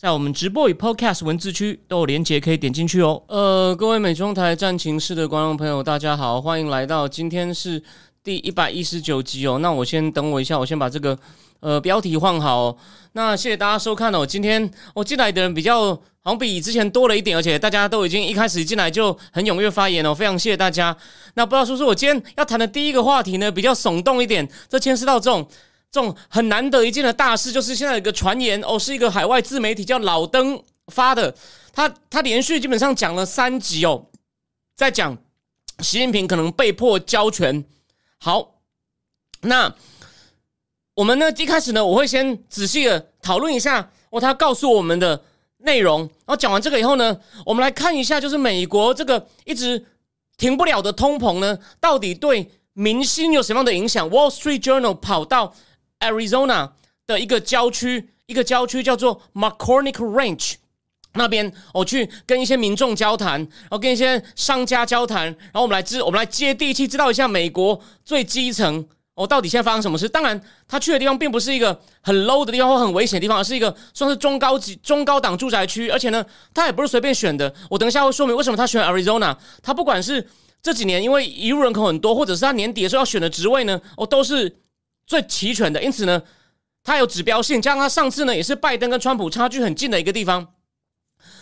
在我们直播与 Podcast 文字区都有连结，可以点进去哦。呃，各位美中台战情室的观众朋友，大家好，欢迎来到今天是第一百一十九集哦。那我先等我一下，我先把这个呃标题换好。哦那谢谢大家收看哦。今天我进来的人比较好像比之前多了一点，而且大家都已经一开始进来就很踊跃发言哦，非常谢谢大家。那不知道说说我今天要谈的第一个话题呢，比较耸动一点，这牵涉到这种。这种很难得一见的大事，就是现在有个传言哦，是一个海外自媒体叫老登发的，他他连续基本上讲了三集哦，在讲习近平可能被迫交权。好，那我们呢一开始呢，我会先仔细的讨论一下哦，他告诉我们的内容。然后讲完这个以后呢，我们来看一下，就是美国这个一直停不了的通膨呢，到底对民心有什么样的影响？Wall Street Journal 跑到。Arizona 的一个郊区，一个郊区叫做 McCormick Ranch 那边，我去跟一些民众交谈，然后跟一些商家交谈，然后我们来知，我们来接地气，知道一下美国最基层哦，到底现在发生什么事。当然，他去的地方并不是一个很 low 的地方或很危险的地方，而是一个算是中高级、中高档住宅区，而且呢，他也不是随便选的。我等一下会说明为什么他选 Arizona。他不管是这几年因为移入人口很多，或者是他年底的时候要选的职位呢，哦，都是。最齐全的，因此呢，它有指标性。加上它上次呢，也是拜登跟川普差距很近的一个地方。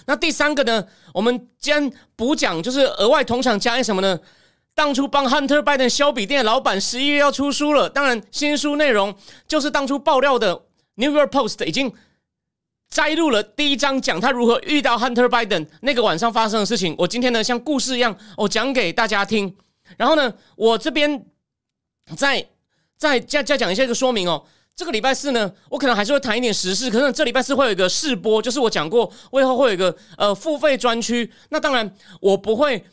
那第三个呢，我们将补讲，就是额外同场加一什么呢？当初帮 Hunter Biden 削笔店老板十一月要出书了。当然，新书内容就是当初爆料的 New York Post 已经摘录了第一章，讲他如何遇到 Hunter Biden 那个晚上发生的事情。我今天呢，像故事一样，我讲给大家听。然后呢，我这边在。再再再讲一下一个说明哦，这个礼拜四呢，我可能还是会谈一点时事，可是这礼拜四会有一个试播，就是我讲过，我以后会有一个呃付费专区。那当然我不会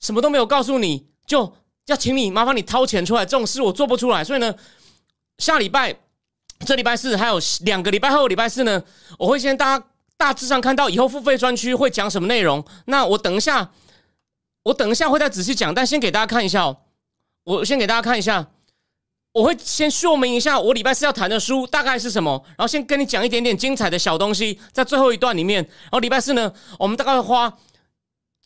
什么都没有告诉你，就要请你麻烦你掏钱出来，这种事我做不出来。所以呢，下礼拜这礼拜四还有两个礼拜后礼拜四呢，我会先大家大致上看到以后付费专区会讲什么内容。那我等一下，我等一下会再仔细讲，但先给大家看一下哦，我先给大家看一下。我会先说明一下我礼拜四要谈的书大概是什么，然后先跟你讲一点点精彩的小东西，在最后一段里面。然后礼拜四呢，我们大概会花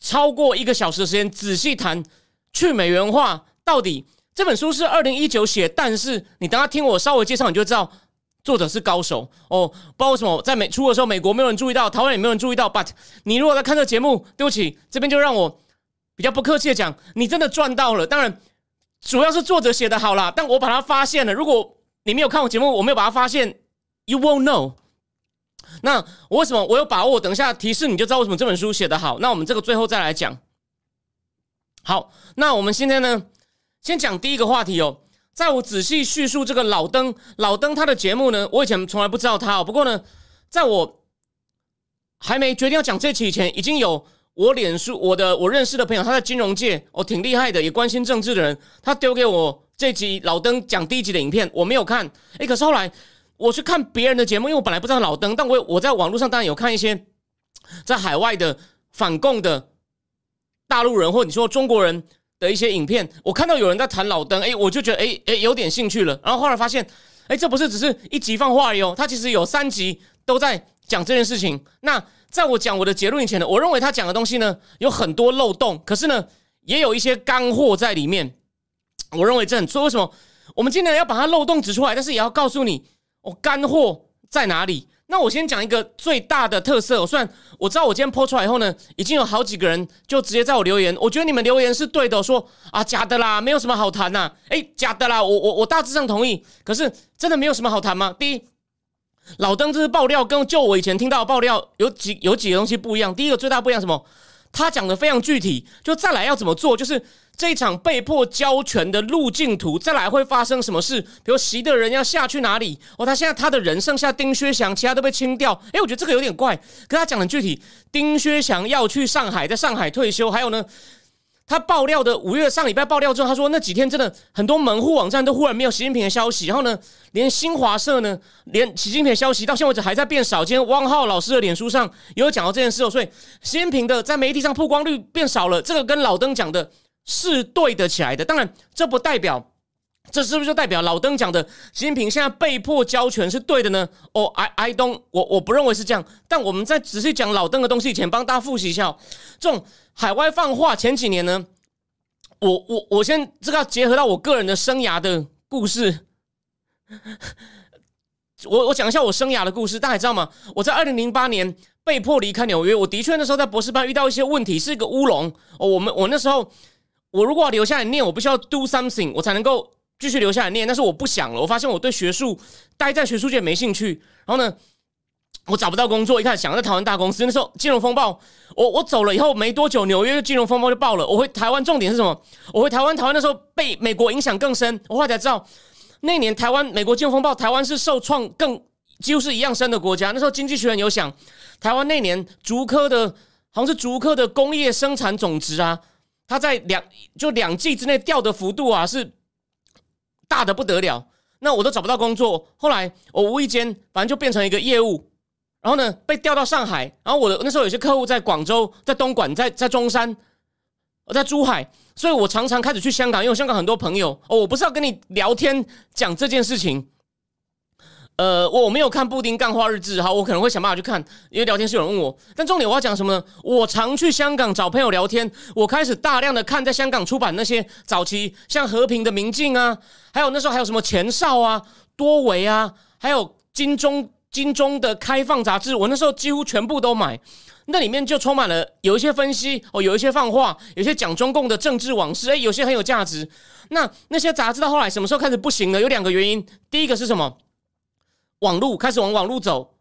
超过一个小时的时间，仔细谈去美元化到底这本书是二零一九写，但是你等下听我稍微介绍，你就知道作者是高手哦。不知道为什么在美出的时候，美国没有人注意到，台湾也没有人注意到。But 你如果在看这个节目，对不起，这边就让我比较不客气的讲，你真的赚到了。当然。主要是作者写的好啦，但我把它发现了。如果你没有看我节目，我没有把它发现，you won't know。那我为什么我有把握？等一下提示你就知道为什么这本书写的好。那我们这个最后再来讲。好，那我们今天呢，先讲第一个话题哦。在我仔细叙述这个老登老登他的节目呢，我以前从来不知道他哦。不过呢，在我还没决定要讲这期以前，已经有。我脸书，我的我认识的朋友，他在金融界哦，挺厉害的，也关心政治的人。他丢给我这集老登讲第一集的影片，我没有看。诶，可是后来我去看别人的节目，因为我本来不知道老登，但我我在网络上当然有看一些在海外的反共的大陆人或你说中国人的一些影片。我看到有人在谈老登，诶，我就觉得诶诶有点兴趣了。然后后来发现，诶，这不是只是一集放话哟，他其实有三集都在讲这件事情。那在我讲我的结论以前呢，我认为他讲的东西呢有很多漏洞，可是呢也有一些干货在里面。我认为这很错。为什么我们今天要把它漏洞指出来？但是也要告诉你，哦，干货在哪里？那我先讲一个最大的特色。虽然我知道我今天播出来以后呢，已经有好几个人就直接在我留言，我觉得你们留言是对的，说啊假的啦，没有什么好谈呐。诶，假的啦，我我我大致上同意。可是真的没有什么好谈吗？第一。老登这是爆料，跟就我以前听到的爆料有几有几个东西不一样。第一个最大不一样什么？他讲的非常具体，就再来要怎么做，就是这一场被迫交权的路径图，再来会发生什么事？比如习的人要下去哪里？哦，他现在他的人剩下丁薛祥，其他都被清掉。诶，我觉得这个有点怪，跟他讲的具体。丁薛祥要去上海，在上海退休，还有呢？他爆料的五月上礼拜爆料之后，他说那几天真的很多门户网站都忽然没有习近平的消息，然后呢，连新华社呢，连习近平的消息到现在为止还在变少。今天汪浩老师的脸书上有讲到这件事哦，所以习近平的在媒体上曝光率变少了，这个跟老登讲的是对得起来的。当然，这不代表。这是不是就代表老登讲的习近平现在被迫交权是对的呢？哦，I I don't，我我不认为是这样。但我们在仔细讲老登的东西前，帮大家复习一下这种海外放话。前几年呢，我我我先这个要结合到我个人的生涯的故事。我我讲一下我生涯的故事，大家知道吗？我在二零零八年被迫离开纽约，我的确那时候在博士班遇到一些问题，是一个乌龙。哦，我们我那时候我如果要留下来念，我必须要 do something，我才能够。继续留下来念，但是我不想了。我发现我对学术待在学术界没兴趣。然后呢，我找不到工作。一开始想在台湾大公司，那时候金融风暴，我我走了以后没多久，纽约金融风暴就爆了。我回台湾，重点是什么？我回台湾，台湾那时候被美国影响更深。我后来才知道，那年台湾美国金融风暴，台湾是受创更几乎是一样深的国家。那时候经济学人有想，台湾那年竹科的，好像是竹科的工业生产总值啊，它在两就两季之内掉的幅度啊是。大的不得了，那我都找不到工作。后来我无意间反正就变成一个业务，然后呢被调到上海。然后我的那时候有些客户在广州、在东莞、在在中山、我在珠海，所以我常常开始去香港，因为香港很多朋友。哦，我不是要跟你聊天讲这件事情。呃，我没有看布丁干花日志哈，我可能会想办法去看，因为聊天是有人问我。但重点我要讲什么呢？我常去香港找朋友聊天，我开始大量的看在香港出版那些早期像和平的明镜啊，还有那时候还有什么前哨啊、多维啊，还有金钟金钟的开放杂志，我那时候几乎全部都买。那里面就充满了有一些分析哦，有一些放话，有些讲中共的政治往事，诶，有些很有价值。那那些杂志到后来什么时候开始不行了？有两个原因，第一个是什么？网路开始往网路走，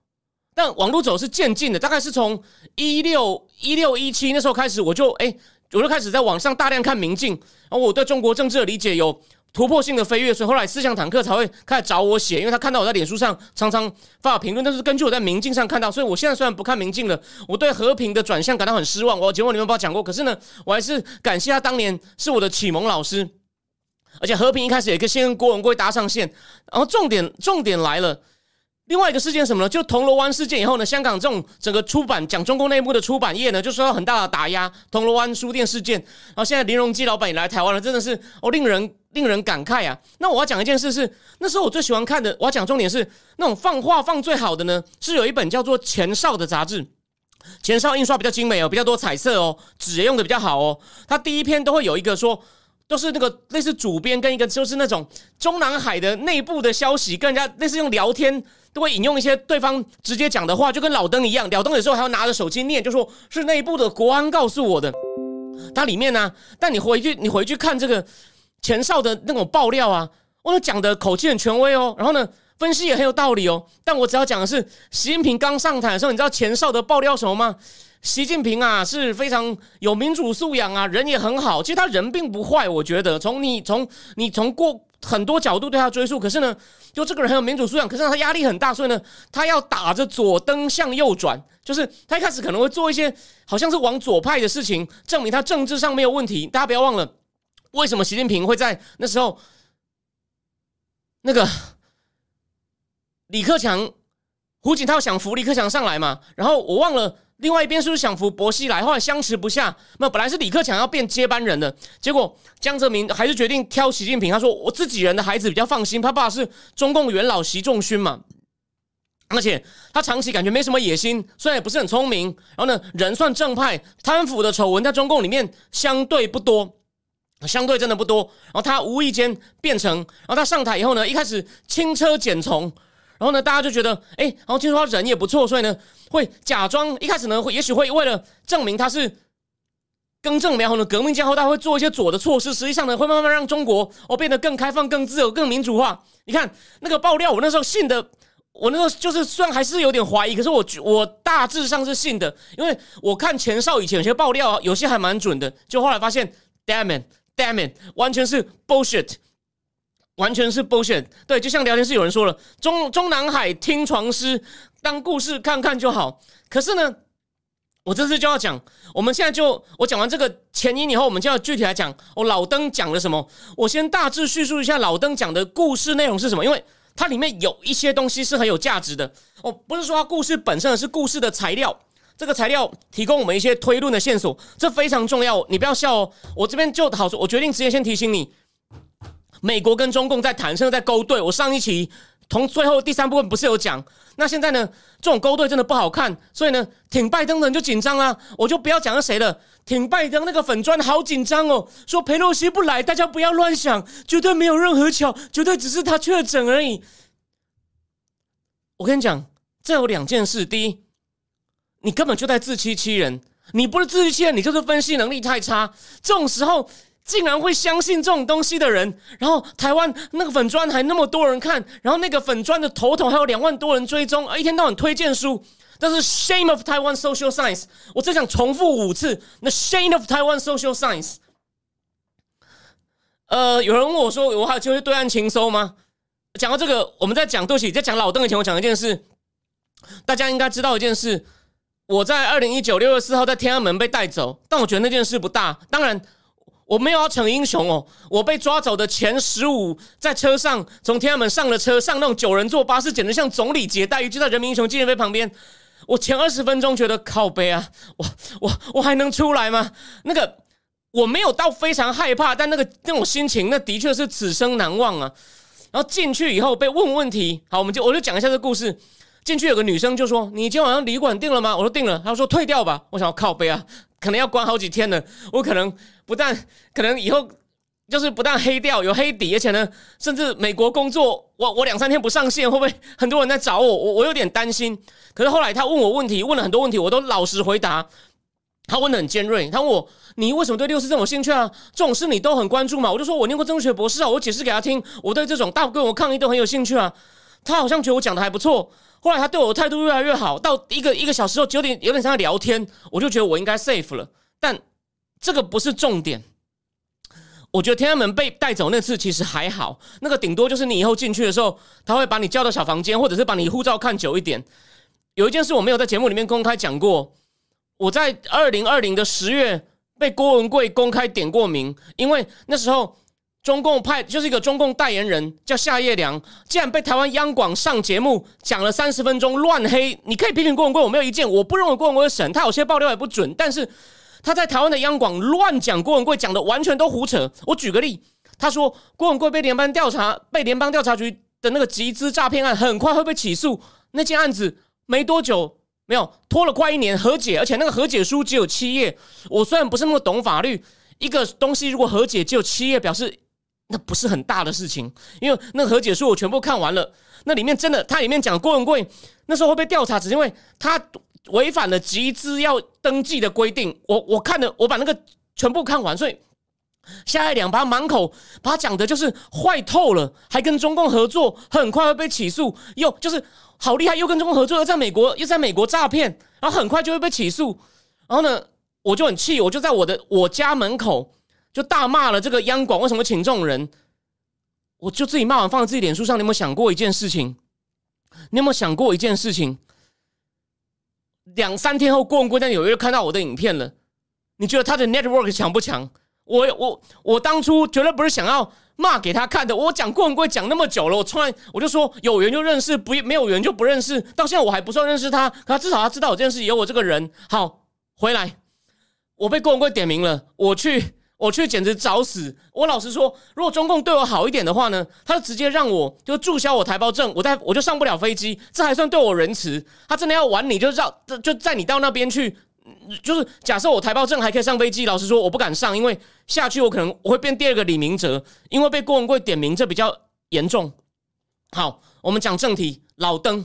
但网路走是渐进的，大概是从一六一六一七那时候开始，我就哎，我就开始在网上大量看明镜，然后我对中国政治的理解有突破性的飞跃，所以后来思想坦克才会开始找我写，因为他看到我在脸书上常常发表评论，但是根据我在明镜上看到，所以我现在虽然不看明镜了，我对和平的转向感到很失望。我节目里面不知道讲过，可是呢，我还是感谢他当年是我的启蒙老师，而且和平一开始也可以先跟郭文贵搭上线，然后重点重点来了。另外一个事件什么呢？就铜锣湾事件以后呢，香港这种整个出版讲中共内部的出版业呢，就受到很大的打压。铜锣湾书店事件，然后现在林荣基老板也来台湾了，真的是哦，令人令人感慨啊。那我要讲一件事是，那时候我最喜欢看的，我要讲重点是那种放话放最好的呢，是有一本叫做《前哨》的杂志，《前哨》印刷比较精美哦，比较多彩色哦，纸也用的比较好哦。它第一篇都会有一个说。都是那个类似主编跟一个就是那种中南海的内部的消息，跟人家类似用聊天都会引用一些对方直接讲的话，就跟老登一样。老登有时候还要拿着手机念，就说是内部的国安告诉我的。它里面呢，但你回去你回去看这个前哨的那种爆料啊，我讲的口气很权威哦，然后呢分析也很有道理哦。但我只要讲的是习近平刚上台的时候，你知道前哨的爆料什么吗？习近平啊是非常有民主素养啊，人也很好。其实他人并不坏，我觉得从你从你从过很多角度对他追溯。可是呢，就这个人很有民主素养，可是他压力很大，所以呢，他要打着左灯向右转，就是他一开始可能会做一些好像是往左派的事情，证明他政治上没有问题。大家不要忘了，为什么习近平会在那时候那个李克强、胡锦涛想扶李克强上来嘛？然后我忘了。另外一边是不是想扶薄熙来？后来相持不下，那本来是李克强要变接班人的，结果江泽民还是决定挑习近平。他说：“我自己人的孩子比较放心，他爸是中共元老习仲勋嘛，而且他长期感觉没什么野心，虽然也不是很聪明，然后呢人算正派，贪腐的丑闻在中共里面相对不多，相对真的不多。然后他无意间变成，然后他上台以后呢，一开始轻车简从。”然后呢，大家就觉得，哎，然后听说他人也不错，所以呢，会假装一开始呢，会也许会为了证明他是更正苗红的革命家后，他会做一些左的措施，实际上呢，会慢慢让中国哦变得更开放、更自由、更民主化。你看那个爆料，我那时候信的，我那时候就是虽然还是有点怀疑，可是我我大致上是信的，因为我看前少以前有些爆料，有些还蛮准的，就后来发现，damn it，damn it，完全是 bullshit。完全是 bullshit，对，就像聊天室有人说了，中中南海听床师当故事看看就好。可是呢，我这次就要讲，我们现在就我讲完这个前因以后，我们就要具体来讲，我老登讲了什么。我先大致叙述一下老登讲的故事内容是什么，因为它里面有一些东西是很有价值的。哦，不是说故事本身，是故事的材料。这个材料提供我们一些推论的线索，这非常重要。你不要笑哦，我这边就好说，我决定直接先提醒你，美国跟中共在谈，甚至在勾兑。我上一期。从最后第三部分不是有讲？那现在呢？这种勾兑真的不好看，所以呢，挺拜登的人就紧张啊！我就不要讲是谁了。挺拜登那个粉砖好紧张哦，说佩洛西不来，大家不要乱想，绝对没有任何巧，绝对只是他确诊而已。我跟你讲，这有两件事：第一，你根本就在自欺欺人；你不是自欺欺人，你就是分析能力太差。这种时候。竟然会相信这种东西的人，然后台湾那个粉砖还那么多人看，然后那个粉砖的头头还有两万多人追踪，一天到晚推荐书。但是 shame of Taiwan social science，我只想重复五次，那 shame of Taiwan social science。呃，有人问我说，我还有机会对岸情收吗？讲到这个，我们在讲对不起，在讲老邓以前，我讲一件事，大家应该知道一件事，我在二零一九六月四号在天安门被带走，但我觉得那件事不大，当然。我没有要逞英雄哦，我被抓走的前十五，在车上从天安门上了车，上那种九人座巴士，简直像总理接待，就在人民英雄纪念碑旁边。我前二十分钟觉得靠背啊，我我我还能出来吗？那个我没有到非常害怕，但那个那种心情，那的确是此生难忘啊。然后进去以后被问问题，好，我们就我就讲一下这故事。进去有个女生就说：“你今天晚上旅馆订了吗？”我说订了。她说退掉吧。我想要靠背啊，可能要关好几天呢。我可能不但可能以后就是不但黑掉有黑底，而且呢，甚至美国工作，我我两三天不上线，会不会很多人在找我？我我有点担心。可是后来他问我问题，问了很多问题，我都老实回答。他问的很尖锐，他问我：“你为什么对六四这么兴趣啊？这种事你都很关注嘛？”我就说：“我念过政治学博士啊。”我解释给他听，我对这种大规模抗议都很有兴趣啊。他好像觉得我讲的还不错。后来他对我的态度越来越好，到一个一个小时后九点有点像聊天，我就觉得我应该 safe 了。但这个不是重点。我觉得天安门被带走那次其实还好，那个顶多就是你以后进去的时候，他会把你叫到小房间，或者是把你护照看久一点。有一件事我没有在节目里面公开讲过，我在二零二零的十月被郭文贵公开点过名，因为那时候。中共派就是一个中共代言人，叫夏叶良，竟然被台湾央广上节目讲了三十分钟乱黑。你可以批评郭文贵，我没有意见，我不认为郭文贵神，他有些爆料也不准。但是他在台湾的央广乱讲郭文贵，讲的完全都胡扯。我举个例，他说郭文贵被联邦调查，被联邦调查局的那个集资诈骗案很快会被起诉，那件案子没多久没有拖了快一年和解，而且那个和解书只有七页。我虽然不是那么懂法律，一个东西如果和解只有七页，表示。那不是很大的事情，因为那个和解书我全部看完了。那里面真的，它里面讲郭文贵那时候会被调查，只是因为他违反了集资要登记的规定。我我看了，我把那个全部看完，所以下来两把满口把他讲的就是坏透了，还跟中共合作，很快会被起诉，又就是好厉害，又跟中共合作，又在美国又在美国诈骗，然后很快就会被起诉。然后呢，我就很气，我就在我的我家门口。就大骂了这个央广为什么请这种人？我就自己骂完放在自己脸书上。你有没有想过一件事情？你有没有想过一件事情？两三天后，郭文贵在纽约看到我的影片了。你觉得他的 network 强不强？我我我当初绝对不是想要骂给他看的。我讲郭文贵讲那么久了，我突然我就说有缘就认识，不没有缘就不认识。到现在我还不算认识他，可他至少他知道我这件事有我这个人。好，回来，我被郭文贵点名了，我去。我去简直找死！我老实说，如果中共对我好一点的话呢，他就直接让我就注销我台胞证，我在我就上不了飞机，这还算对我仁慈。他真的要玩你，就绕就载你到那边去，就是假设我台胞证还可以上飞机，老实说我不敢上，因为下去我可能我会变第二个李明哲，因为被郭文贵点名，这比较严重。好，我们讲正题，老登，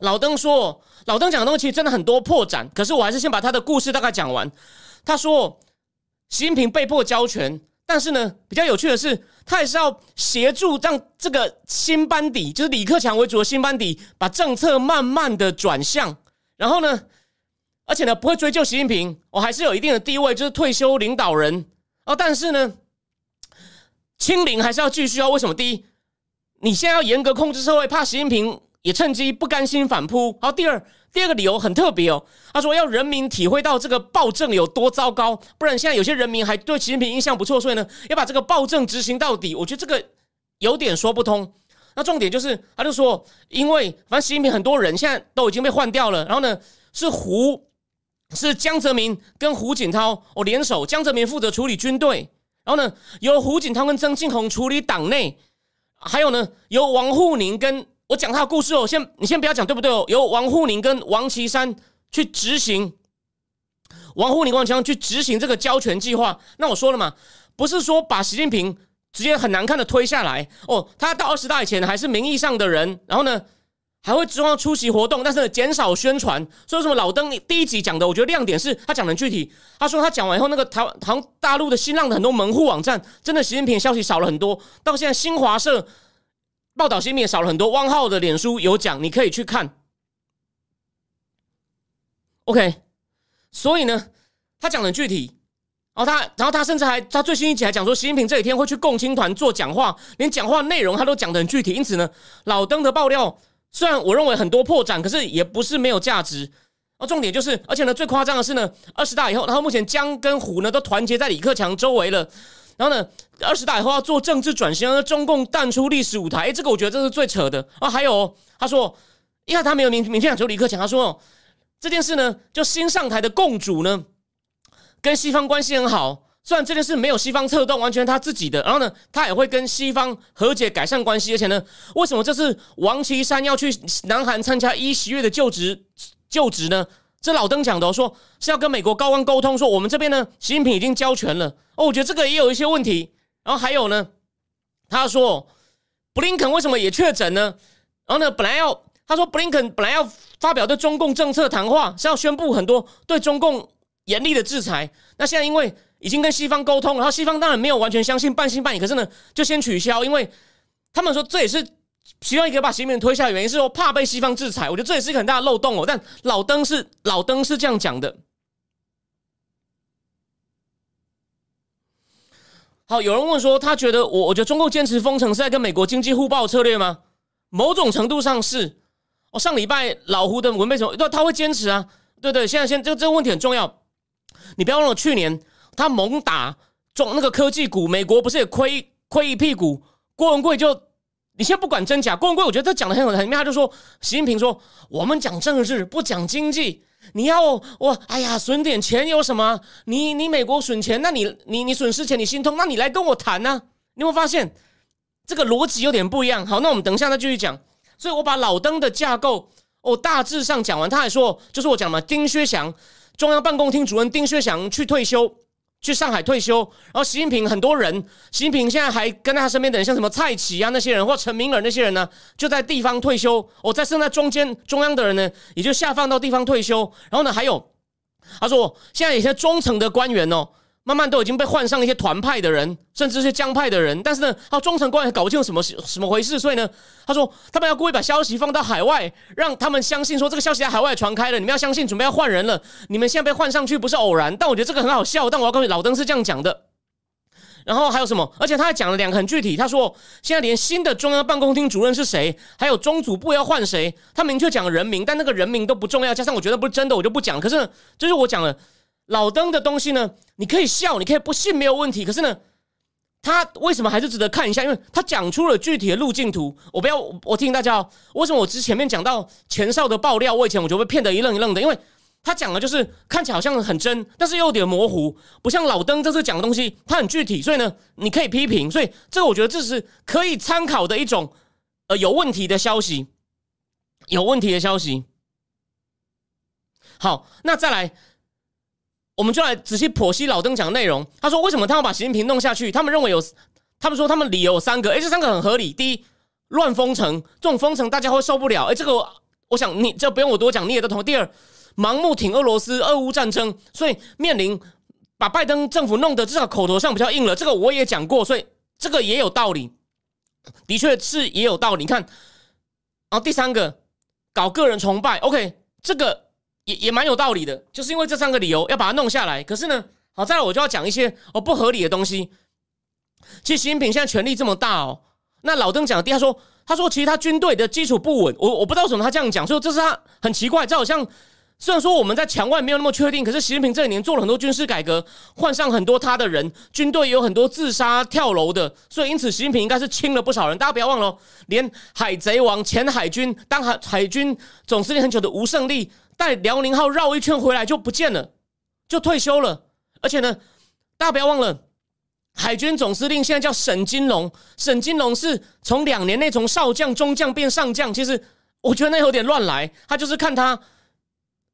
老登说，老登讲的东西其实真的很多破绽，可是我还是先把他的故事大概讲完。他说。习近平被迫交权，但是呢，比较有趣的是，他也是要协助让这个新班底，就是李克强为主的新班底，把政策慢慢的转向。然后呢，而且呢，不会追究习近平，我还是有一定的地位，就是退休领导人。哦，但是呢，清零还是要继续啊。为什么？第一，你现在要严格控制社会，怕习近平也趁机不甘心反扑。好，第二第二个理由很特别哦，他说要人民体会到这个暴政有多糟糕，不然现在有些人民还对习近平印象不错，所以呢要把这个暴政执行到底。我觉得这个有点说不通。那重点就是，他就说，因为反正习近平很多人现在都已经被换掉了，然后呢是胡是江泽民跟胡锦涛哦联手，江泽民负责处理军队，然后呢由胡锦涛跟曾庆红处理党内，还有呢由王沪宁跟我讲他的故事哦，先你先不要讲对不对哦，由王沪宁跟王岐山去执行，王沪宁、王岐山去执行这个交权计划。那我说了嘛，不是说把习近平。直接很难看的推下来哦，他到二十大以前还是名义上的人，然后呢还会指望出席活动，但是减少宣传。说什么老登第一集讲的，我觉得亮点是他讲的具体。他说他讲完以后，那个台湾、台大陆的新浪的很多门户网站，真的习近平消息少了很多。到现在新华社报道习近平也少了很多。汪浩的脸书有讲，你可以去看。OK，所以呢，他讲的具体。然后他，然后他甚至还，他最新一集还讲说，习近平这几天会去共青团做讲话，连讲话内容他都讲得很具体。因此呢，老登的爆料虽然我认为很多破绽，可是也不是没有价值。哦，重点就是，而且呢，最夸张的是呢，二十大以后，然后目前江跟胡呢都团结在李克强周围了。然后呢，二十大以后要做政治转型，让中共淡出历史舞台。哎，这个我觉得这是最扯的。啊，还有他说，因为他没有明明确讲求李克强，他说这件事呢，就新上台的共主呢。跟西方关系很好，虽然这件事没有西方策动，完全他自己的。然后呢，他也会跟西方和解、改善关系。而且呢，为什么这次王岐山要去南韩参加一十月的就职就职呢？这老登讲的，说是要跟美国高官沟通，说我们这边呢，习近平已经交权了。哦，我觉得这个也有一些问题。然后还有呢，他说布林肯为什么也确诊呢？然后呢，本来要他说布林肯本来要发表对中共政策谈话，是要宣布很多对中共。严厉的制裁，那现在因为已经跟西方沟通，然后西方当然没有完全相信，半信半疑。可是呢，就先取消，因为他们说这也是其中一个把习近平推下原因，是说怕被西方制裁。我觉得这也是一个很大的漏洞哦。但老登是老登是这样讲的。好，有人问说，他觉得我我觉得中共坚持封城是在跟美国经济互爆策略吗？某种程度上是。我上礼拜老胡的文为什么？他会坚持啊？对对，现在现这这个问题很重要。你不要忘了，去年他猛打中那个科技股，美国不是也亏亏一屁股？郭文贵就，你先不管真假，郭文贵我觉得他讲的很有很妙，他就说习近平说我们讲政治不讲经济，你要我哎呀损点钱有什么？你你美国损钱，那你你你损失钱你心痛，那你来跟我谈呢？你会发现这个逻辑有点不一样。好，那我们等一下再继续讲。所以我把老登的架构哦大致上讲完，他还说就是我讲嘛，丁薛祥。中央办公厅主任丁薛祥去退休，去上海退休。然后习近平很多人，习近平现在还跟他身边的人，像什么蔡奇啊那些人，或陈明尔那些人呢，就在地方退休。我在剩在中间中央的人呢，也就下放到地方退休。然后呢，还有他说，现在有些中层的官员哦。慢慢都已经被换上一些团派的人，甚至是江派的人，但是呢，他中层官员搞不清楚什么什么回事，所以呢，他说他们要故意把消息放到海外，让他们相信说这个消息在海外传开了，你们要相信，准备要换人了，你们现在被换上去不是偶然。但我觉得这个很好笑，但我要告诉你，老登是这样讲的。然后还有什么？而且他还讲了两个很具体，他说现在连新的中央办公厅主任是谁，还有中组部要换谁，他明确讲人名，但那个人名都不重要。加上我觉得不是真的，我就不讲。可是就是我讲了。老登的东西呢？你可以笑，你可以不信，没有问题。可是呢，他为什么还是值得看一下？因为他讲出了具体的路径图。我不要，我提醒大家，为什么我之前面讲到前哨的爆料，我以前我就被骗得一愣一愣的，因为他讲的就是看起来好像很真，但是又有点模糊，不像老登这次讲的东西，他很具体，所以呢，你可以批评。所以这个我觉得这是可以参考的一种呃有问题的消息，有问题的消息。好，那再来。我们就来仔细剖析老登讲的内容。他说：“为什么他要把习近平弄下去？他们认为有，他们说他们理由有三个。哎，这三个很合理。第一，乱封城，这种封城大家会受不了。哎，这个我想你这不用我多讲，你也都同。第二，盲目挺俄罗斯，俄乌战争，所以面临把拜登政府弄得至少口头上比较硬了。这个我也讲过，所以这个也有道理，的确是也有道理。你看，然后第三个，搞个人崇拜。OK，这个。”也也蛮有道理的，就是因为这三个理由要把它弄下来。可是呢，好，再来我就要讲一些哦不合理的东西。其实习近平现在权力这么大哦，那老登讲的第二说，他说其实他军队的基础不稳，我我不知道为什么他这样讲，所以这是他很奇怪，这好像。虽然说我们在墙外没有那么确定，可是习近平这几年做了很多军事改革，换上很多他的人，军队有很多自杀跳楼的，所以因此习近平应该是清了不少人。大家不要忘了，连海贼王前海军当海海军总司令很久的吴胜利，带辽宁号绕一圈回来就不见了，就退休了。而且呢，大家不要忘了，海军总司令现在叫沈金龙，沈金龙是从两年内从少将、中将变上将。其实我觉得那有点乱来，他就是看他。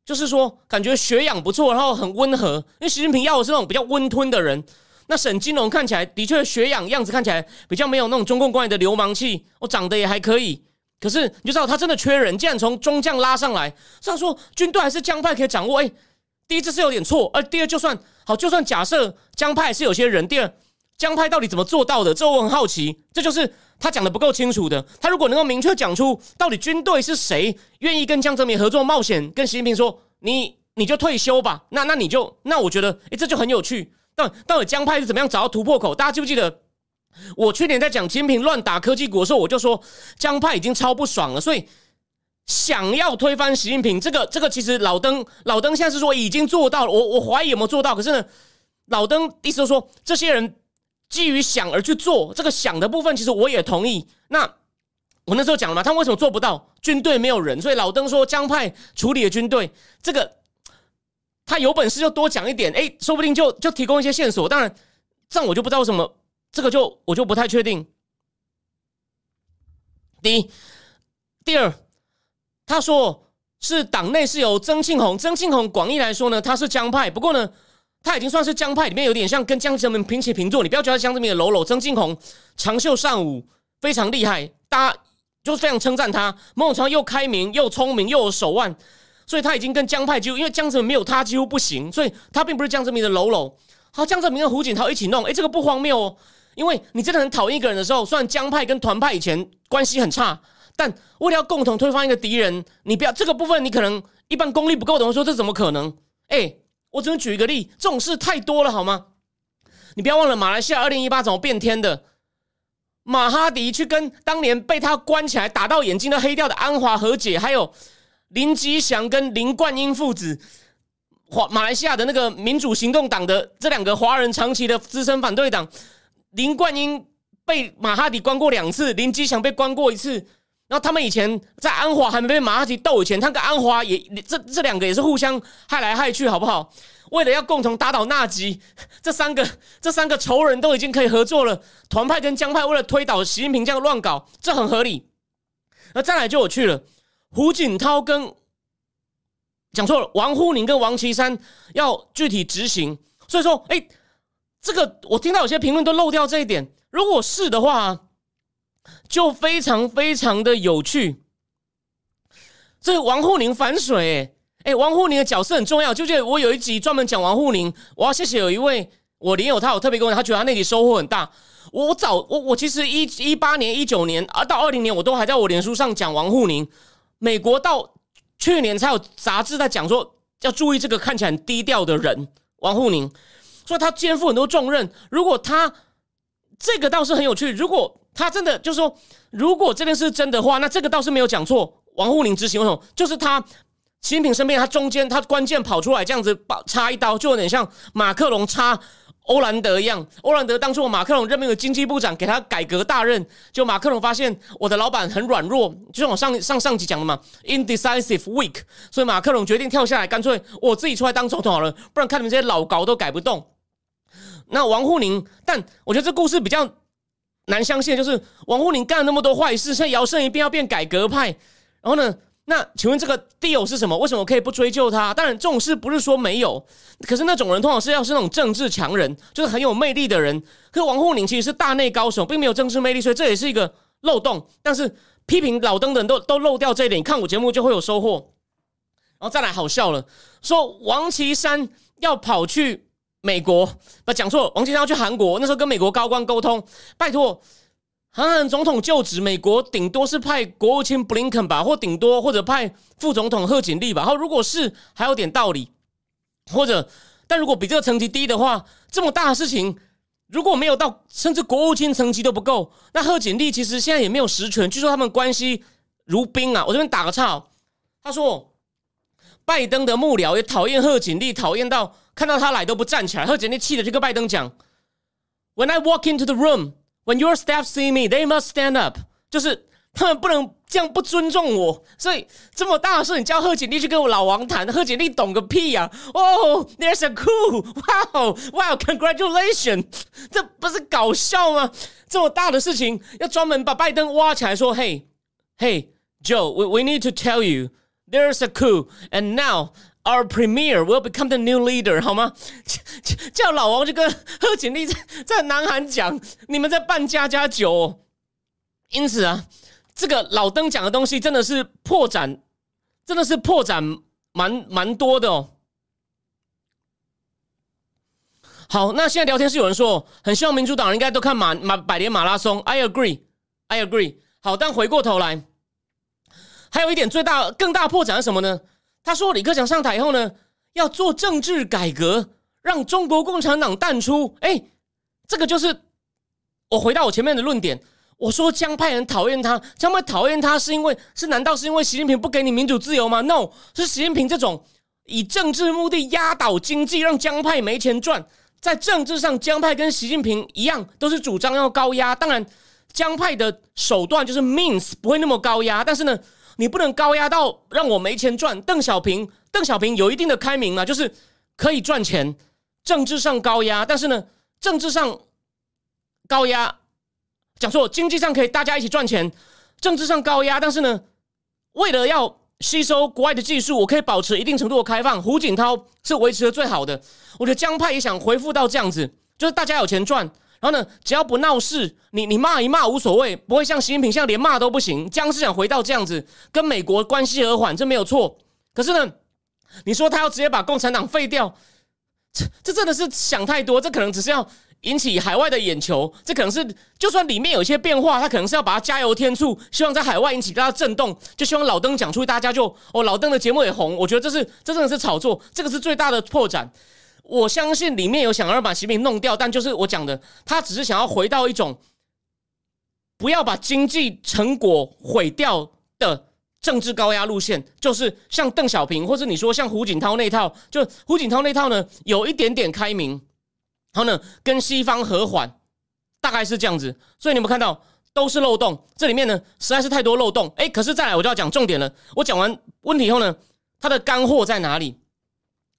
就是说，感觉血养不错，然后很温和。因为习近平要的是那种比较温吞的人。那沈金龙看起来的确血养样子看起来比较没有那种中共官员的流氓气，我长得也还可以。可是你就知道他真的缺人，竟然从中将拉上来。这样说，军队还是江派可以掌握？哎，第一这是有点错。而第二，就算好，就算假设江派是有些人，第二江派到底怎么做到的？这我很好奇。这就是。他讲的不够清楚的，他如果能够明确讲出到底军队是谁愿意跟江泽民合作冒险，跟习近平说你你就退休吧，那那你就那我觉得哎这就很有趣。但到底江派是怎么样找到突破口？大家记不记得我去年在讲习近平乱打科技股的时候，我就说江派已经超不爽了，所以想要推翻习近平，这个这个其实老登老登现在是说已经做到了，我我怀疑有没有做到，可是呢，老登意思说这些人。基于想而去做这个想的部分，其实我也同意。那我那时候讲了嘛，他为什么做不到？军队没有人，所以老登说江派处理的军队，这个他有本事就多讲一点，哎，说不定就就提供一些线索。当然，这样我就不知道为什么，这个就我就不太确定。第一，第二，他说是党内是由曾庆红，曾庆红广义来说呢，他是江派，不过呢。他已经算是江派里面有点像跟江泽民平起平坐，你不要觉得江泽民的喽喽，曾庆红长袖善舞，非常厉害，大家就是非常称赞他。某种程度又开明又聪明又有手腕，所以他已经跟江派几乎，因为江泽民没有他几乎不行，所以他并不是江泽民的喽喽。好，江泽民跟胡锦涛一起弄，哎，这个不荒谬哦，因为你真的很讨厌一个人的时候，虽然江派跟团派以前关系很差，但为了要共同推翻一个敌人，你不要这个部分，你可能一般功力不够的人说这怎么可能？哎。我只能举一个例，这种事太多了，好吗？你不要忘了，马来西亚二零一八怎么变天的？马哈迪去跟当年被他关起来、打到眼睛都黑掉的安华和解，还有林吉祥跟林冠英父子，华马来西亚的那个民主行动党的这两个华人长期的资深反对党，林冠英被马哈迪关过两次，林基祥被关过一次。然后他们以前在安华还没被马哈迪斗以前，他跟安华也这这两个也是互相害来害去，好不好？为了要共同打倒纳吉，这三个这三个仇人都已经可以合作了。团派跟江派为了推倒习近平这样乱搞，这很合理。那再来就有趣了，胡锦涛跟讲错了，王沪宁跟王岐山要具体执行。所以说，哎，这个我听到有些评论都漏掉这一点。如果是的话。就非常非常的有趣，这王沪宁反水，哎，王沪宁的角色很重要。就得我有一集专门讲王沪宁，我要谢谢有一位我连友，他有特别跟我，他觉得他那集收获很大。我早我我其实一一八年、一九年啊，到二零年，我都还在我脸书上讲王沪宁。美国到去年才有杂志在讲说要注意这个看起来很低调的人王沪宁，所以他肩负很多重任。如果他这个倒是很有趣，如果。他真的就是说，如果这件事真的话，那这个倒是没有讲错。王沪宁执行为什么？就是他习近平身边，他中间他关键跑出来这样子插一刀，就有点像马克龙插欧兰德一样。欧兰德当初马克龙任命的经济部长，给他改革大任，就马克龙发现我的老板很软弱，就像我上上上集讲的嘛，indecisive weak，所以马克龙决定跳下来，干脆我自己出来当总统好了，不然看你们这些老高都改不动。那王沪宁，但我觉得这故事比较。难相信，就是王沪宁干了那么多坏事，现在摇身一变要变改革派，然后呢？那请问这个 deal 是什么？为什么可以不追究他？当然，这种事不是说没有，可是那种人通常是要是那种政治强人，就是很有魅力的人。可王沪宁其实是大内高手，并没有政治魅力，所以这也是一个漏洞。但是批评老登的人都都漏掉这一点，看我节目就会有收获。然后再来好笑了，说王岐山要跑去。美国不讲错，王岐山要去韩国，那时候跟美国高官沟通，拜托，韩韩总统就职，美国顶多是派国务卿布林肯吧，或顶多或者派副总统贺锦丽吧。然后如果是还有点道理，或者但如果比这个层级低的话，这么大的事情，如果没有到甚至国务卿层级都不够，那贺锦丽其实现在也没有实权。据说他们关系如冰啊！我这边打个岔，他说拜登的幕僚也讨厌贺锦丽，讨厌到看到他来都不站起来。贺锦丽气的就跟拜登讲：“When I walk into the room, when your staff see me, they must stand up。”就是他们不能。这样不尊重我，所以这么大的事，你叫贺锦丽去跟我老王谈，贺锦丽懂个屁呀！哦，There's a coup，哇哇，Congratulations，这不是搞笑吗？这么大的事情，要专门把拜登挖起来说：“Hey，Hey，Joe，we we need to tell you，there's a coup，and now our premier will become the new leader，好吗？”叫老王就跟 贺锦丽在在南韩讲，你们在办家家酒，因此啊。这个老登讲的东西真的是破绽，真的是破绽蛮蛮多的哦。好，那现在聊天室有人说，很希望民主党人应该都看马马百年马拉松。I agree, I agree。好，但回过头来，还有一点最大更大破绽是什么呢？他说李克强上台以后呢，要做政治改革，让中国共产党淡出。哎，这个就是我回到我前面的论点。我说江派人讨厌他，江派讨厌他是因为是难道是因为习近平不给你民主自由吗？No，是习近平这种以政治目的压倒经济，让江派没钱赚。在政治上，江派跟习近平一样，都是主张要高压。当然，江派的手段就是 means 不会那么高压，但是呢，你不能高压到让我没钱赚。邓小平，邓小平有一定的开明嘛，就是可以赚钱，政治上高压，但是呢，政治上高压。讲说经济上可以大家一起赚钱，政治上高压，但是呢，为了要吸收国外的技术，我可以保持一定程度的开放。胡锦涛是维持的最好的，我觉得江派也想回复到这样子，就是大家有钱赚，然后呢，只要不闹事，你你骂一骂无所谓，不会像习近平，像连骂都不行。江是想回到这样子，跟美国关系和缓，这没有错。可是呢，你说他要直接把共产党废掉，这这真的是想太多，这可能只是要。引起海外的眼球，这可能是就算里面有一些变化，他可能是要把它加油添醋，希望在海外引起大家震动，就希望老登讲出，大家就哦，老登的节目也红。我觉得这是这真的是炒作，这个是最大的破绽。我相信里面有想要把习近平弄掉，但就是我讲的，他只是想要回到一种不要把经济成果毁掉的政治高压路线，就是像邓小平，或者你说像胡锦涛那套，就胡锦涛那套呢，有一点点开明。然后呢，跟西方和缓，大概是这样子。所以你们看到都是漏洞，这里面呢实在是太多漏洞。哎，可是再来我就要讲重点了。我讲完问题以后呢，它的干货在哪里？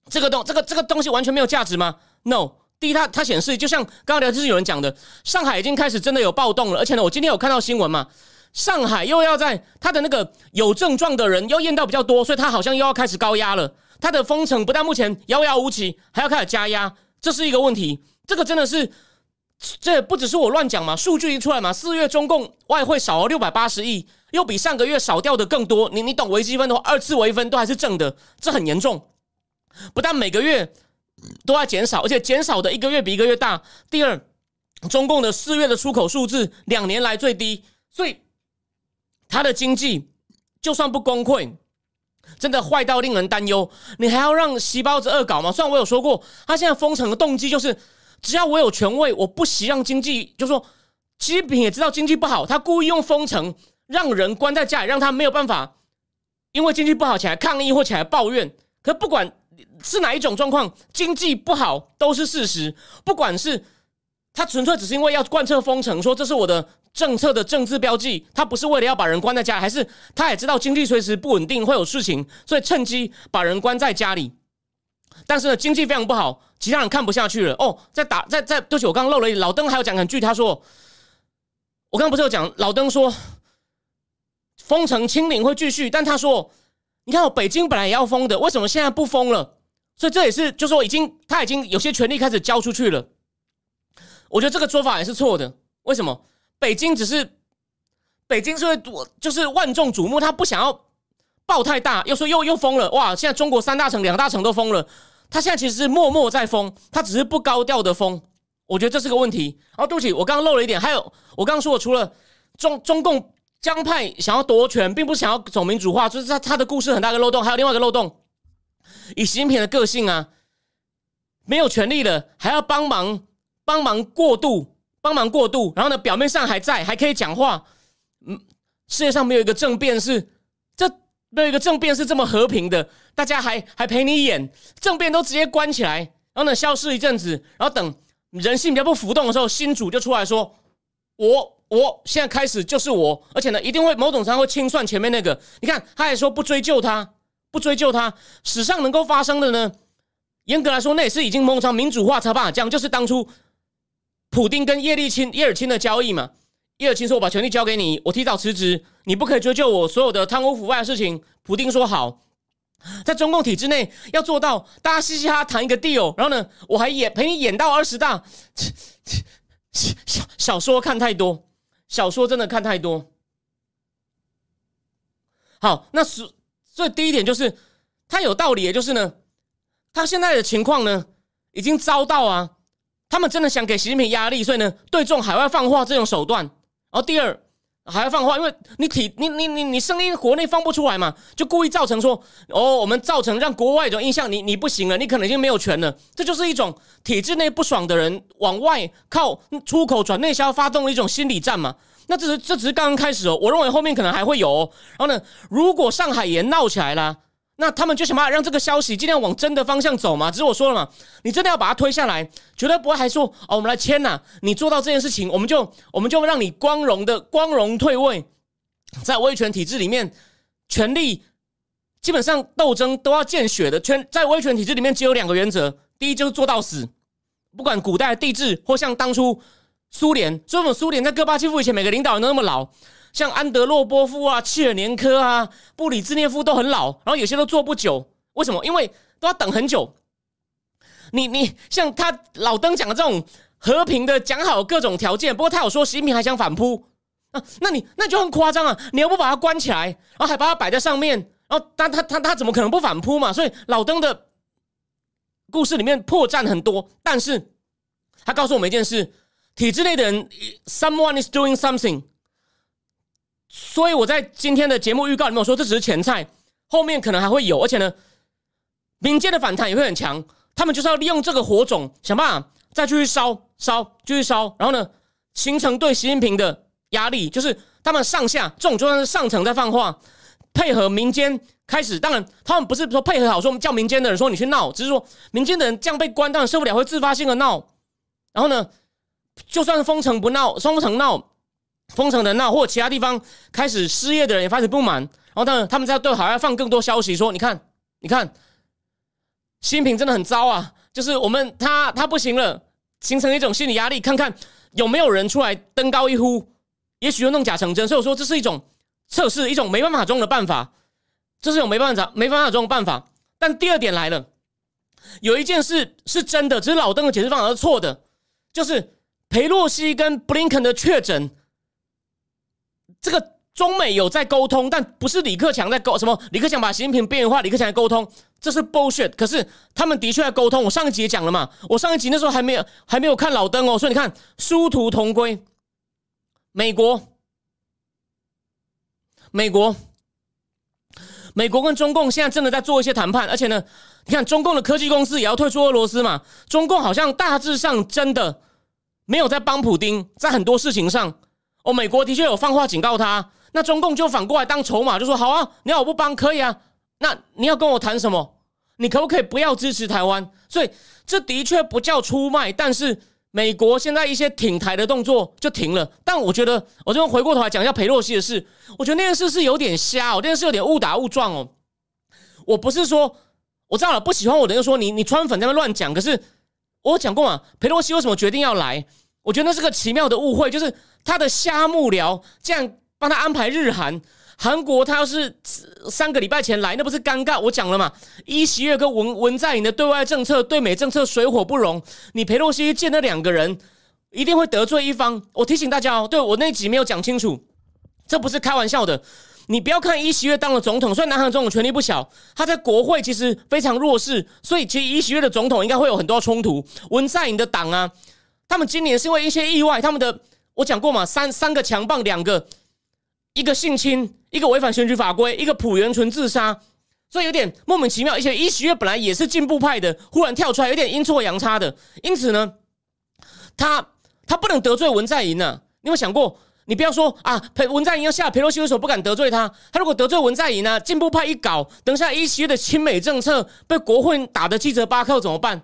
这个东这个这个东西完全没有价值吗？No。第一，它它显示就像刚刚聊天室有人讲的，上海已经开始真的有暴动了。而且呢，我今天有看到新闻嘛，上海又要在它的那个有症状的人又验到比较多，所以它好像又要开始高压了。它的封城不但目前遥遥无期，还要开始加压。这是一个问题，这个真的是，这不只是我乱讲嘛？数据一出来嘛，四月中共外汇少了六百八十亿，又比上个月少掉的更多。你你懂微积分的话，二次微分都还是正的，这很严重。不但每个月都在减少，而且减少的一个月比一个月大。第二，中共的四月的出口数字两年来最低，所以它的经济就算不崩溃。真的坏到令人担忧，你还要让细胞子恶搞吗？虽然我有说过，他现在封城的动机就是，只要我有权位，我不惜让经济，就说习近平也知道经济不好，他故意用封城让人关在家里，让他没有办法，因为经济不好起来抗议或起来抱怨。可不管是哪一种状况，经济不好都是事实，不管是。他纯粹只是因为要贯彻封城，说这是我的政策的政治标记。他不是为了要把人关在家，还是他也知道经济随时不稳定会有事情，所以趁机把人关在家里。但是呢，经济非常不好，其他人看不下去了。哦，在打在在，对不起，我刚刚漏了一。老登还有讲很具体，他说，我刚刚不是有讲，老登说封城清零会继续，但他说，你看，北京本来也要封的，为什么现在不封了？所以这也是，就是说已经他已经有些权力开始交出去了。我觉得这个说法也是错的。为什么？北京只是北京是会多，就是万众瞩目，他不想要爆太大，又说又又封了。哇！现在中国三大城、两大城都封了，他现在其实是默默在封，他只是不高调的封。我觉得这是个问题。哦，对不起，我刚刚漏了一点。还有，我刚刚说，除了中中共江派想要夺权，并不是想要走民主化，就是他他的故事很大的漏洞。还有另外一个漏洞，以习近平的个性啊，没有权利了，还要帮忙。帮忙过渡，帮忙过渡，然后呢，表面上还在，还可以讲话。嗯，世界上没有一个政变是这没有一个政变是这么和平的，大家还还陪你演政变都直接关起来，然后呢消失一阵子，然后等人性比较不浮动的时候，新主就出来说：“我我现在开始就是我，而且呢一定会某种程度会清算前面那个。你看，他还说不追究他，不追究他，史上能够发生的呢？严格来说，那也是已经某种民主化才办法这样，就是当初普丁跟叶利钦叶尔钦的交易嘛。叶尔钦说：“我把权力交给你，我提早辞职，你不可以追究我所有的贪污腐败的事情。”普丁说：“好。”在中共体制内要做到大家嘻嘻哈哈谈一个 deal，然后呢，我还演陪你演到二十大。小 小说看太多，小说真的看太多。好，那是所以第一点就是他有道理，也就是呢，他现在的情况呢，已经遭到啊，他们真的想给习近平压力，所以呢，对这种海外放话这种手段。然后第二。还要放话，因为你体你你你你声音国内放不出来嘛，就故意造成说哦，我们造成让国外一种印象，你你不行了，你可能已经没有权了，这就是一种体制内不爽的人往外靠出口转内销发动的一种心理战嘛。那这是这只是刚刚开始哦，我认为后面可能还会有。然后呢，如果上海也闹起来了。那他们就想办法让这个消息尽量往真的方向走嘛？只是我说了嘛，你真的要把它推下来，绝对不会还说哦，我们来签呐。你做到这件事情，我们就我们就让你光荣的光荣退位。在威权体制里面，权力基本上斗争都要见血的。权在威权体制里面只有两个原则：第一就是做到死，不管古代的帝制或像当初苏联，所以我们苏联在戈巴契夫以前，每个领导人都那么老。像安德洛波夫啊、切尔年科啊、布里兹涅夫都很老，然后有些都做不久。为什么？因为都要等很久。你你像他老登讲的这种和平的讲好各种条件，不过他有说习近平还想反扑啊，那你那就很夸张啊！你又不把他关起来，然后还把他摆在上面，然后他他他他怎么可能不反扑嘛？所以老登的故事里面破绽很多，但是他告诉我们一件事：体制内的人，someone is doing something。所以我在今天的节目预告里面说，这只是前菜，后面可能还会有，而且呢，民间的反弹也会很强。他们就是要利用这个火种，想办法再继续烧烧，继续烧，然后呢，形成对习近平的压力。就是他们上下这种就算是上层在放话，配合民间开始。当然，他们不是说配合好，说我们叫民间的人说你去闹，只是说民间的人这样被关，当然受不了，会自发性的闹。然后呢，就算是封城不闹，封城闹。封城的闹，或其他地方开始失业的人也开始不满，然后当然他们在对海外放更多消息，说你看，你看，新品真的很糟啊，就是我们他他不行了，形成一种心理压力，看看有没有人出来登高一呼，也许就弄假成真。所以我说这是一种测试，一种没办法中的办法，这是一种没办法没办法中的办法。但第二点来了，有一件事是真的，只是老邓的解释方法是错的，就是裴洛西跟布林肯的确诊。这个中美有在沟通，但不是李克强在沟什么？李克强把习近平边缘化，李克强在沟通，这是 bullshit。可是他们的确在沟通。我上一集也讲了嘛，我上一集那时候还没有还没有看老登哦，所以你看殊途同归。美国，美国，美国跟中共现在真的在做一些谈判，而且呢，你看中共的科技公司也要退出俄罗斯嘛。中共好像大致上真的没有在帮普丁，在很多事情上。哦，美国的确有放话警告他，那中共就反过来当筹码，就说好啊，你要我不帮可以啊，那你要跟我谈什么？你可不可以不要支持台湾？所以这的确不叫出卖，但是美国现在一些挺台的动作就停了。但我觉得，我这边回过头来讲一下裴洛西的事，我觉得那件事是有点瞎哦，那件事有点误打误撞哦。我不是说我知道了不喜欢我的人说你你川粉在那乱讲，可是我讲过嘛，裴洛西为什么决定要来？我觉得那是个奇妙的误会，就是他的瞎幕僚这样帮他安排日韩，韩国他要是三个礼拜前来，那不是尴尬？我讲了嘛，伊席月跟文文在寅的对外政策、对美政策水火不容，你裴洛西见那两个人，一定会得罪一方。我提醒大家哦，对我那集没有讲清楚，这不是开玩笑的。你不要看伊席月当了总统，虽然南韩总统权力不小，他在国会其实非常弱势，所以其实伊席月的总统应该会有很多冲突。文在寅的党啊。他们今年是因为一些意外，他们的我讲过嘛，三三个强棒，两个一个性侵，一个违反选举法规，一个朴元淳自杀，所以有点莫名其妙。而且伊喜月本来也是进步派的，忽然跳出来，有点阴错阳差的。因此呢，他他不能得罪文在寅呢？你有没有想过？你不要说啊，裴文在寅要下裴洛西，为什么不敢得罪他？他如果得罪文在寅呢？进步派一搞，等下一系列的亲美政策被国会打的七折八扣怎么办？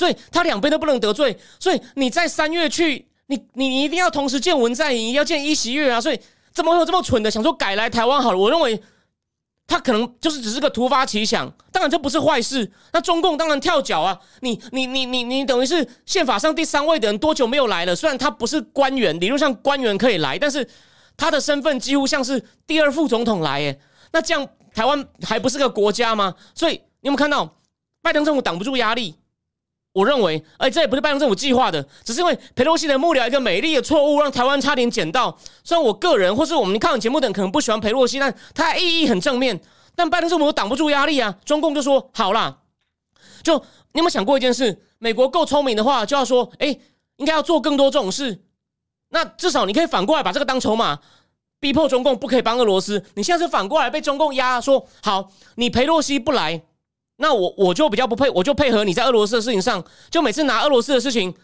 所以他两边都不能得罪。所以你在三月去，你你一定要同时见文在寅，要见一席月啊！所以怎么会有这么蠢的想说改来台湾好了？我认为。他可能就是只是个突发奇想，当然这不是坏事。那中共当然跳脚啊！你你你你你等于是宪法上第三位的人，多久没有来了？虽然他不是官员，理论上官员可以来，但是他的身份几乎像是第二副总统来。耶，那这样台湾还不是个国家吗？所以你有没有看到拜登政府挡不住压力？我认为，哎，这也不是拜登政府计划的，只是因为佩洛西的幕僚一个美丽的错误，让台湾差点捡到。虽然我个人或是我们看节目的人可能不喜欢佩洛西，但他意义很正面。但拜登政府挡不住压力啊！中共就说好啦，就你有没有想过一件事？美国够聪明的话，就要说，哎，应该要做更多这种事。那至少你可以反过来把这个当筹码，逼迫中共不可以帮俄罗斯。你现在是反过来被中共压，说好，你佩洛西不来。那我我就比较不配，我就配合你在俄罗斯的事情上，就每次拿俄罗斯的事情，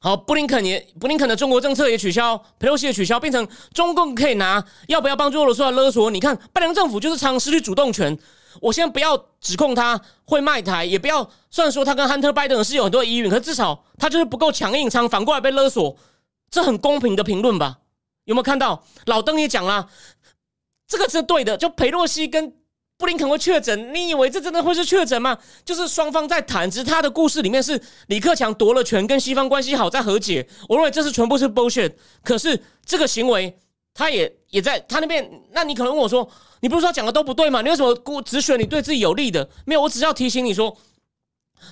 好，布林肯也布林肯的中国政策也取消，佩洛西也取消，变成中共可以拿要不要帮助俄罗斯来勒索？你看拜登政府就是常失去主动权。我先不要指控他会卖台，也不要虽然说他跟亨特拜登是有很多疑云，可至少他就是不够强硬，常反过来被勒索，这很公平的评论吧？有没有看到？老登也讲了，这个是对的，就佩洛西跟。布林肯会确诊？你以为这真的会是确诊吗？就是双方在谈，只是他的故事里面是李克强夺了权，跟西方关系好，在和解。我认为这是全部是 bullshit。可是这个行为，他也也在他那边。那你可能问我说：“你不是说讲的都不对吗？你为什么只选你对自己有利的？”没有，我只要提醒你说，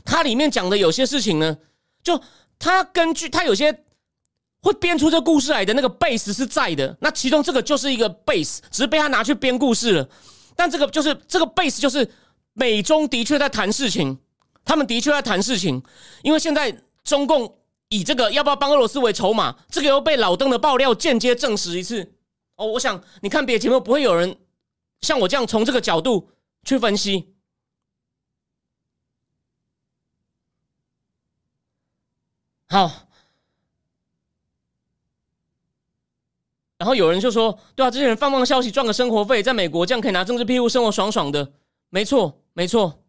他里面讲的有些事情呢，就他根据他有些会编出这故事来的那个 base 是在的。那其中这个就是一个 base，只是被他拿去编故事了。但这个就是这个 base，就是美中的确在谈事情，他们的确在谈事情，因为现在中共以这个要不要帮俄罗斯为筹码，这个又被老邓的爆料间接证实一次。哦，我想你看别的节目，不会有人像我这样从这个角度去分析。好。然后有人就说：“对啊，这些人放放消息赚个生活费，在美国这样可以拿政治庇护，生活爽爽的。”没错，没错。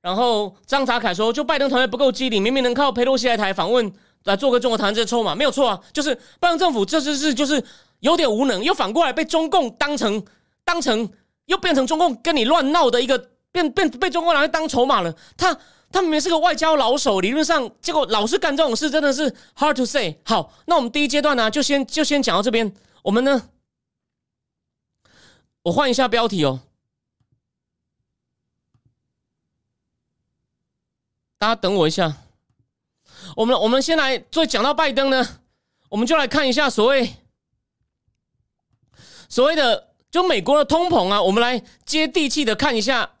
然后张查凯说：“就拜登团队不够机灵，明明能靠佩洛西来台访问来做个中国谈这筹码，没有错啊。就是拜登政府这次是就是有点无能，又反过来被中共当成当成又变成中共跟你乱闹的一个变变被中共拿来当筹码了。他。”他明明是个外交老手，理论上结果老是干这种事，真的是 hard to say。好，那我们第一阶段呢，就先就先讲到这边。我们呢，我换一下标题哦，大家等我一下。我们我们先来做讲到拜登呢，我们就来看一下所谓所谓的就美国的通膨啊，我们来接地气的看一下。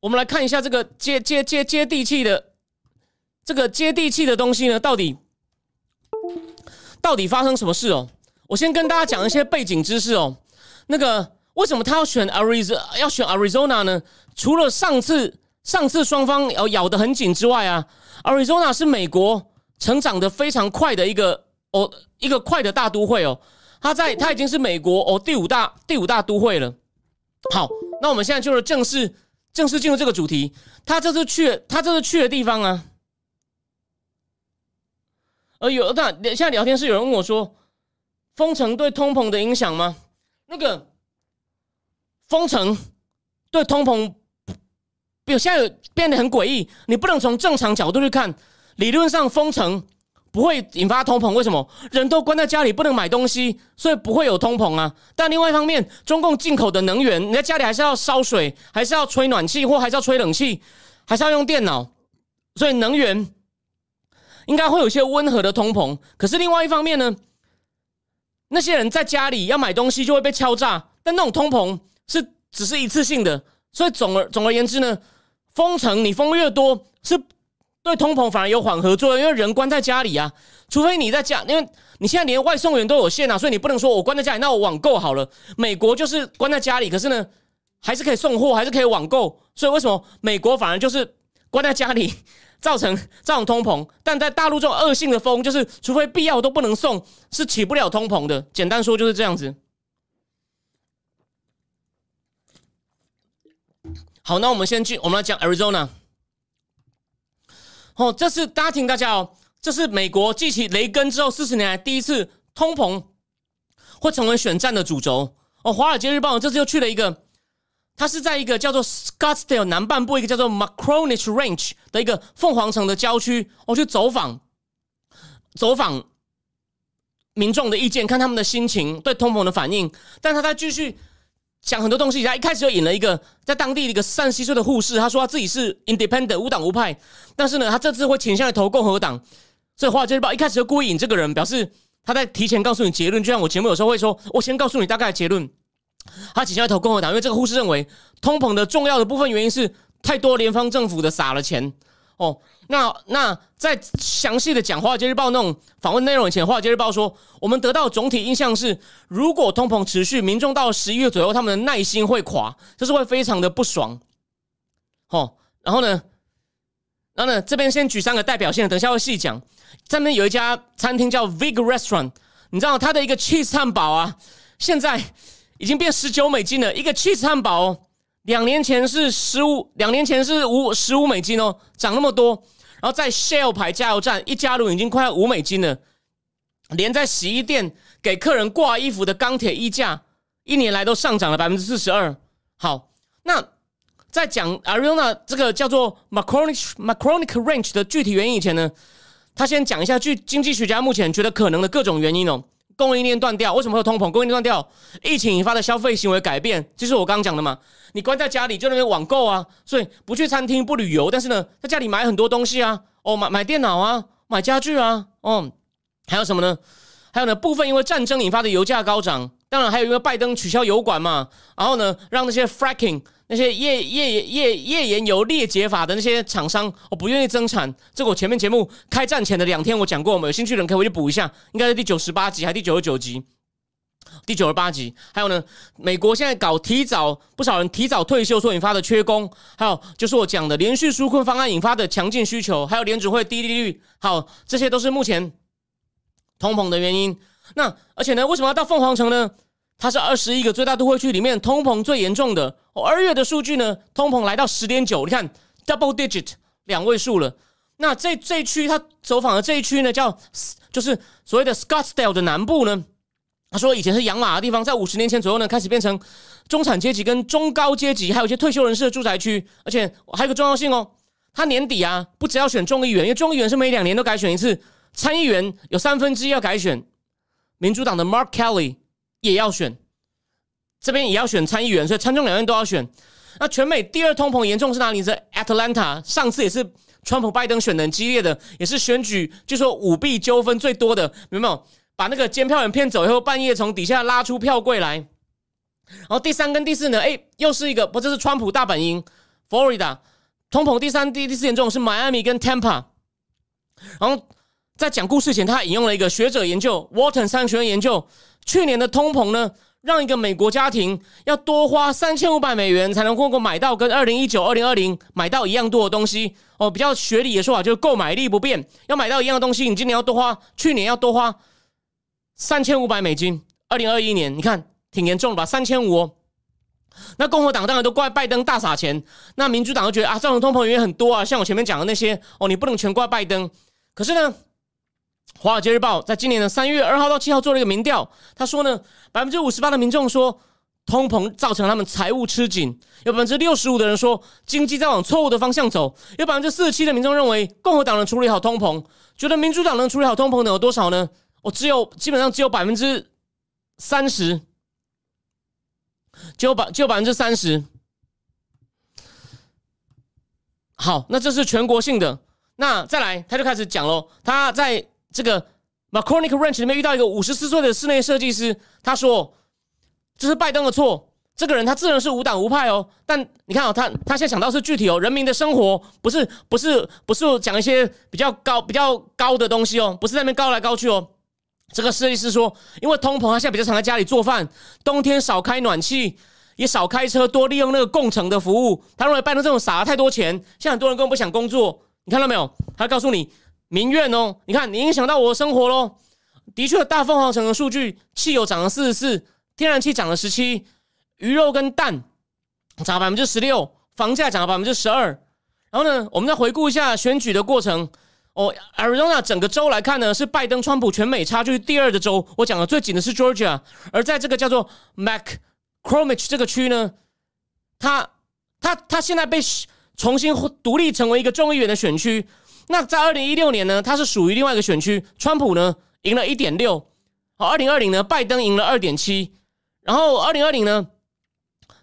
我们来看一下这个接接接接地气的这个接地气的东西呢，到底到底发生什么事哦？我先跟大家讲一些背景知识哦。那个为什么他要选 Arizona 要选 Arizona 呢？除了上次上次双方咬咬得很紧之外啊，Arizona 是美国成长的非常快的一个哦一个快的大都会哦。它在它已经是美国哦第五大第五大都会了。好，那我们现在就是正式。正式进入这个主题，他这次去，他这次去的地方啊，呃，有那现在聊天室有人问我说，封城对通膨的影响吗？那个封城对通膨，有现在变得很诡异，你不能从正常角度去看，理论上封城。不会引发通膨？为什么人都关在家里不能买东西，所以不会有通膨啊？但另外一方面，中共进口的能源，你在家里还是要烧水，还是要吹暖气，或还是要吹冷气，还是要用电脑，所以能源应该会有一些温和的通膨。可是另外一方面呢，那些人在家里要买东西就会被敲诈，但那种通膨是只是一次性的，所以总而总而言之呢，封城你封越多是。对通膨反而有缓和作用，因为人关在家里啊，除非你在家，因为你现在连外送员都有限啊，所以你不能说我关在家里，那我网购好了。美国就是关在家里，可是呢，还是可以送货，还是可以网购。所以为什么美国反而就是关在家里，造成造成通膨，但在大陆这种恶性的风，就是除非必要都不能送，是起不了通膨的。简单说就是这样子。好，那我们先去，我们来讲 Arizona。哦，这是大家听大家哦，这是美国继起雷根之后四十年来第一次通膨会成为选战的主轴。哦，《华尔街日报》这次又去了一个。他是在一个叫做 Scottsdale 南半部一个叫做 Macronich Range 的一个凤凰城的郊区，我去走访，走访民众的意见，看他们的心情，对通膨的反应。但他在继续讲很多东西，他一开始就引了一个在当地的一个三十七岁的护士，他说他自己是 Independent 无党无派，但是呢，他这次会倾向于投共和党。所以《华尔街日报》一开始就故意引这个人，表示他在提前告诉你结论，就像我节目有时候会说，我先告诉你大概的结论。他倾向投共和党，因为这个护士认为通膨的重要的部分原因是太多联邦政府的撒了钱哦。那那在详细的讲《华尔街日报》那种访问内容以前，《华尔街日报》说，我们得到总体印象是，如果通膨持续，民众到十一月左右，他们的耐心会垮，就是会非常的不爽。哦，然后呢，然后呢，这边先举三个代表性的，等下会细讲。这边有一家餐厅叫 Vig Restaurant，你知道它的一个 cheese 汉堡啊，现在。已经变十九美金了，一个 cheese 汉堡哦，两年前是十五，两年前是五十五美金哦，涨那么多。然后在 Shell 牌加油站，一加仑已经快要五美金了。连在洗衣店给客人挂衣服的钢铁衣架，一年来都上涨了百分之四十二。好，那在讲 Ariona 这个叫做 Macronic Macronic Range 的具体原因以前呢，他先讲一下，据经济学家目前觉得可能的各种原因哦。供应链断掉，为什么会有通膨？供应链断掉，疫情引发的消费行为改变，就是我刚刚讲的嘛。你关在家里就那边网购啊，所以不去餐厅不旅游，但是呢，在家里买很多东西啊，哦，买买电脑啊，买家具啊，哦，还有什么呢？还有呢，部分因为战争引发的油价高涨，当然还有因为拜登取消油管嘛，然后呢，让那些 fracking。那些页页页页岩油裂解法的那些厂商，我不愿意增产。这个我前面节目开战前的两天我讲过，我们有兴趣的人可以回去补一下，应该是第九十八集还是第九十九集？第九十八集。还有呢，美国现在搞提早，不少人提早退休所引发的缺工，还有就是我讲的连续纾困方案引发的强劲需求，还有联储会低利率，好，这些都是目前通膨的原因。那而且呢，为什么要到凤凰城呢？它是二十一个最大都会区里面通膨最严重的。二月的数据呢，通膨来到十点九，你看 double digit 两位数了。那这这一区他走访的这一区呢，叫就是所谓的 Scottsdale 的南部呢。他说以前是养马的地方，在五十年前左右呢，开始变成中产阶级跟中高阶级，还有一些退休人士的住宅区。而且还有个重要性哦，他年底啊，不只要选众议员，因为众议员是每两年都改选一次，参议员有三分之一要改选，民主党的 Mark Kelly。也要选，这边也要选参议员，所以参众两院都要选。那全美第二通膨严重是哪里？是 Atlanta，上次也是川普拜登选的激烈的，也是选举就说舞弊纠纷最多的，有没有？把那个监票员骗走以后，半夜从底下拉出票柜来。然后第三跟第四呢？哎，又是一个不，这是川普大本营，Florida 通膨第三、第第四严重是 Miami 跟 Tampa。然后在讲故事前，他引用了一个学者研究，Walton 商学院研究。去年的通膨呢，让一个美国家庭要多花三千五百美元才能够够买到跟二零一九、二零二零买到一样多的东西哦。比较学理的说法就是购买力不变，要买到一样的东西，你今年要多花，去年要多花三千五百美金。二零二一年你看挺严重的吧？三千五哦。那共和党当然都怪拜登大撒钱，那民主党就觉得啊，造成通膨原因很多啊，像我前面讲的那些哦，你不能全怪拜登。可是呢？《华尔街日报》在今年的三月二号到七号做了一个民调，他说呢，百分之五十八的民众说通膨造成他们财务吃紧，有百分之六十五的人说经济在往错误的方向走，有百分之四十七的民众认为共和党能处理好通膨，觉得民主党能处理好通膨的有多少呢？我只有基本上只有百分之三十，只有百只有百分之三十。好，那这是全国性的。那再来，他就开始讲喽，他在。这个 Macronic Ranch 里面遇到一个五十四岁的室内设计师，他说：“这是拜登的错。这个人他自认是无党无派哦，但你看哦，他他现在想到是具体哦，人民的生活不是不是不是讲一些比较高比较高的东西哦，不是在那边高来高去哦。这个设计师说，因为通膨，他现在比较常在家里做饭，冬天少开暖气，也少开车，多利用那个共乘的服务。他认为拜登这种撒了太多钱，像很多人根本不想工作。”你看到没有？他告诉你民怨哦，你看你影响到我的生活喽。的确，大凤凰城的数据，汽油涨了四十四，天然气涨了十七，鱼肉跟蛋涨了百分之十六，房价涨了百分之十二。然后呢，我们再回顾一下选举的过程。哦，Arizona 整个州来看呢，是拜登、川普全美差距第二的州。我讲的最紧的是 Georgia，而在这个叫做 Mac Cromich 这个区呢，它、它、它现在被重新独立成为一个众议员的选区。那在二零一六年呢，它是属于另外一个选区，川普呢赢了一点六。好，二零二零呢，拜登赢了二点七。然后二零二零呢，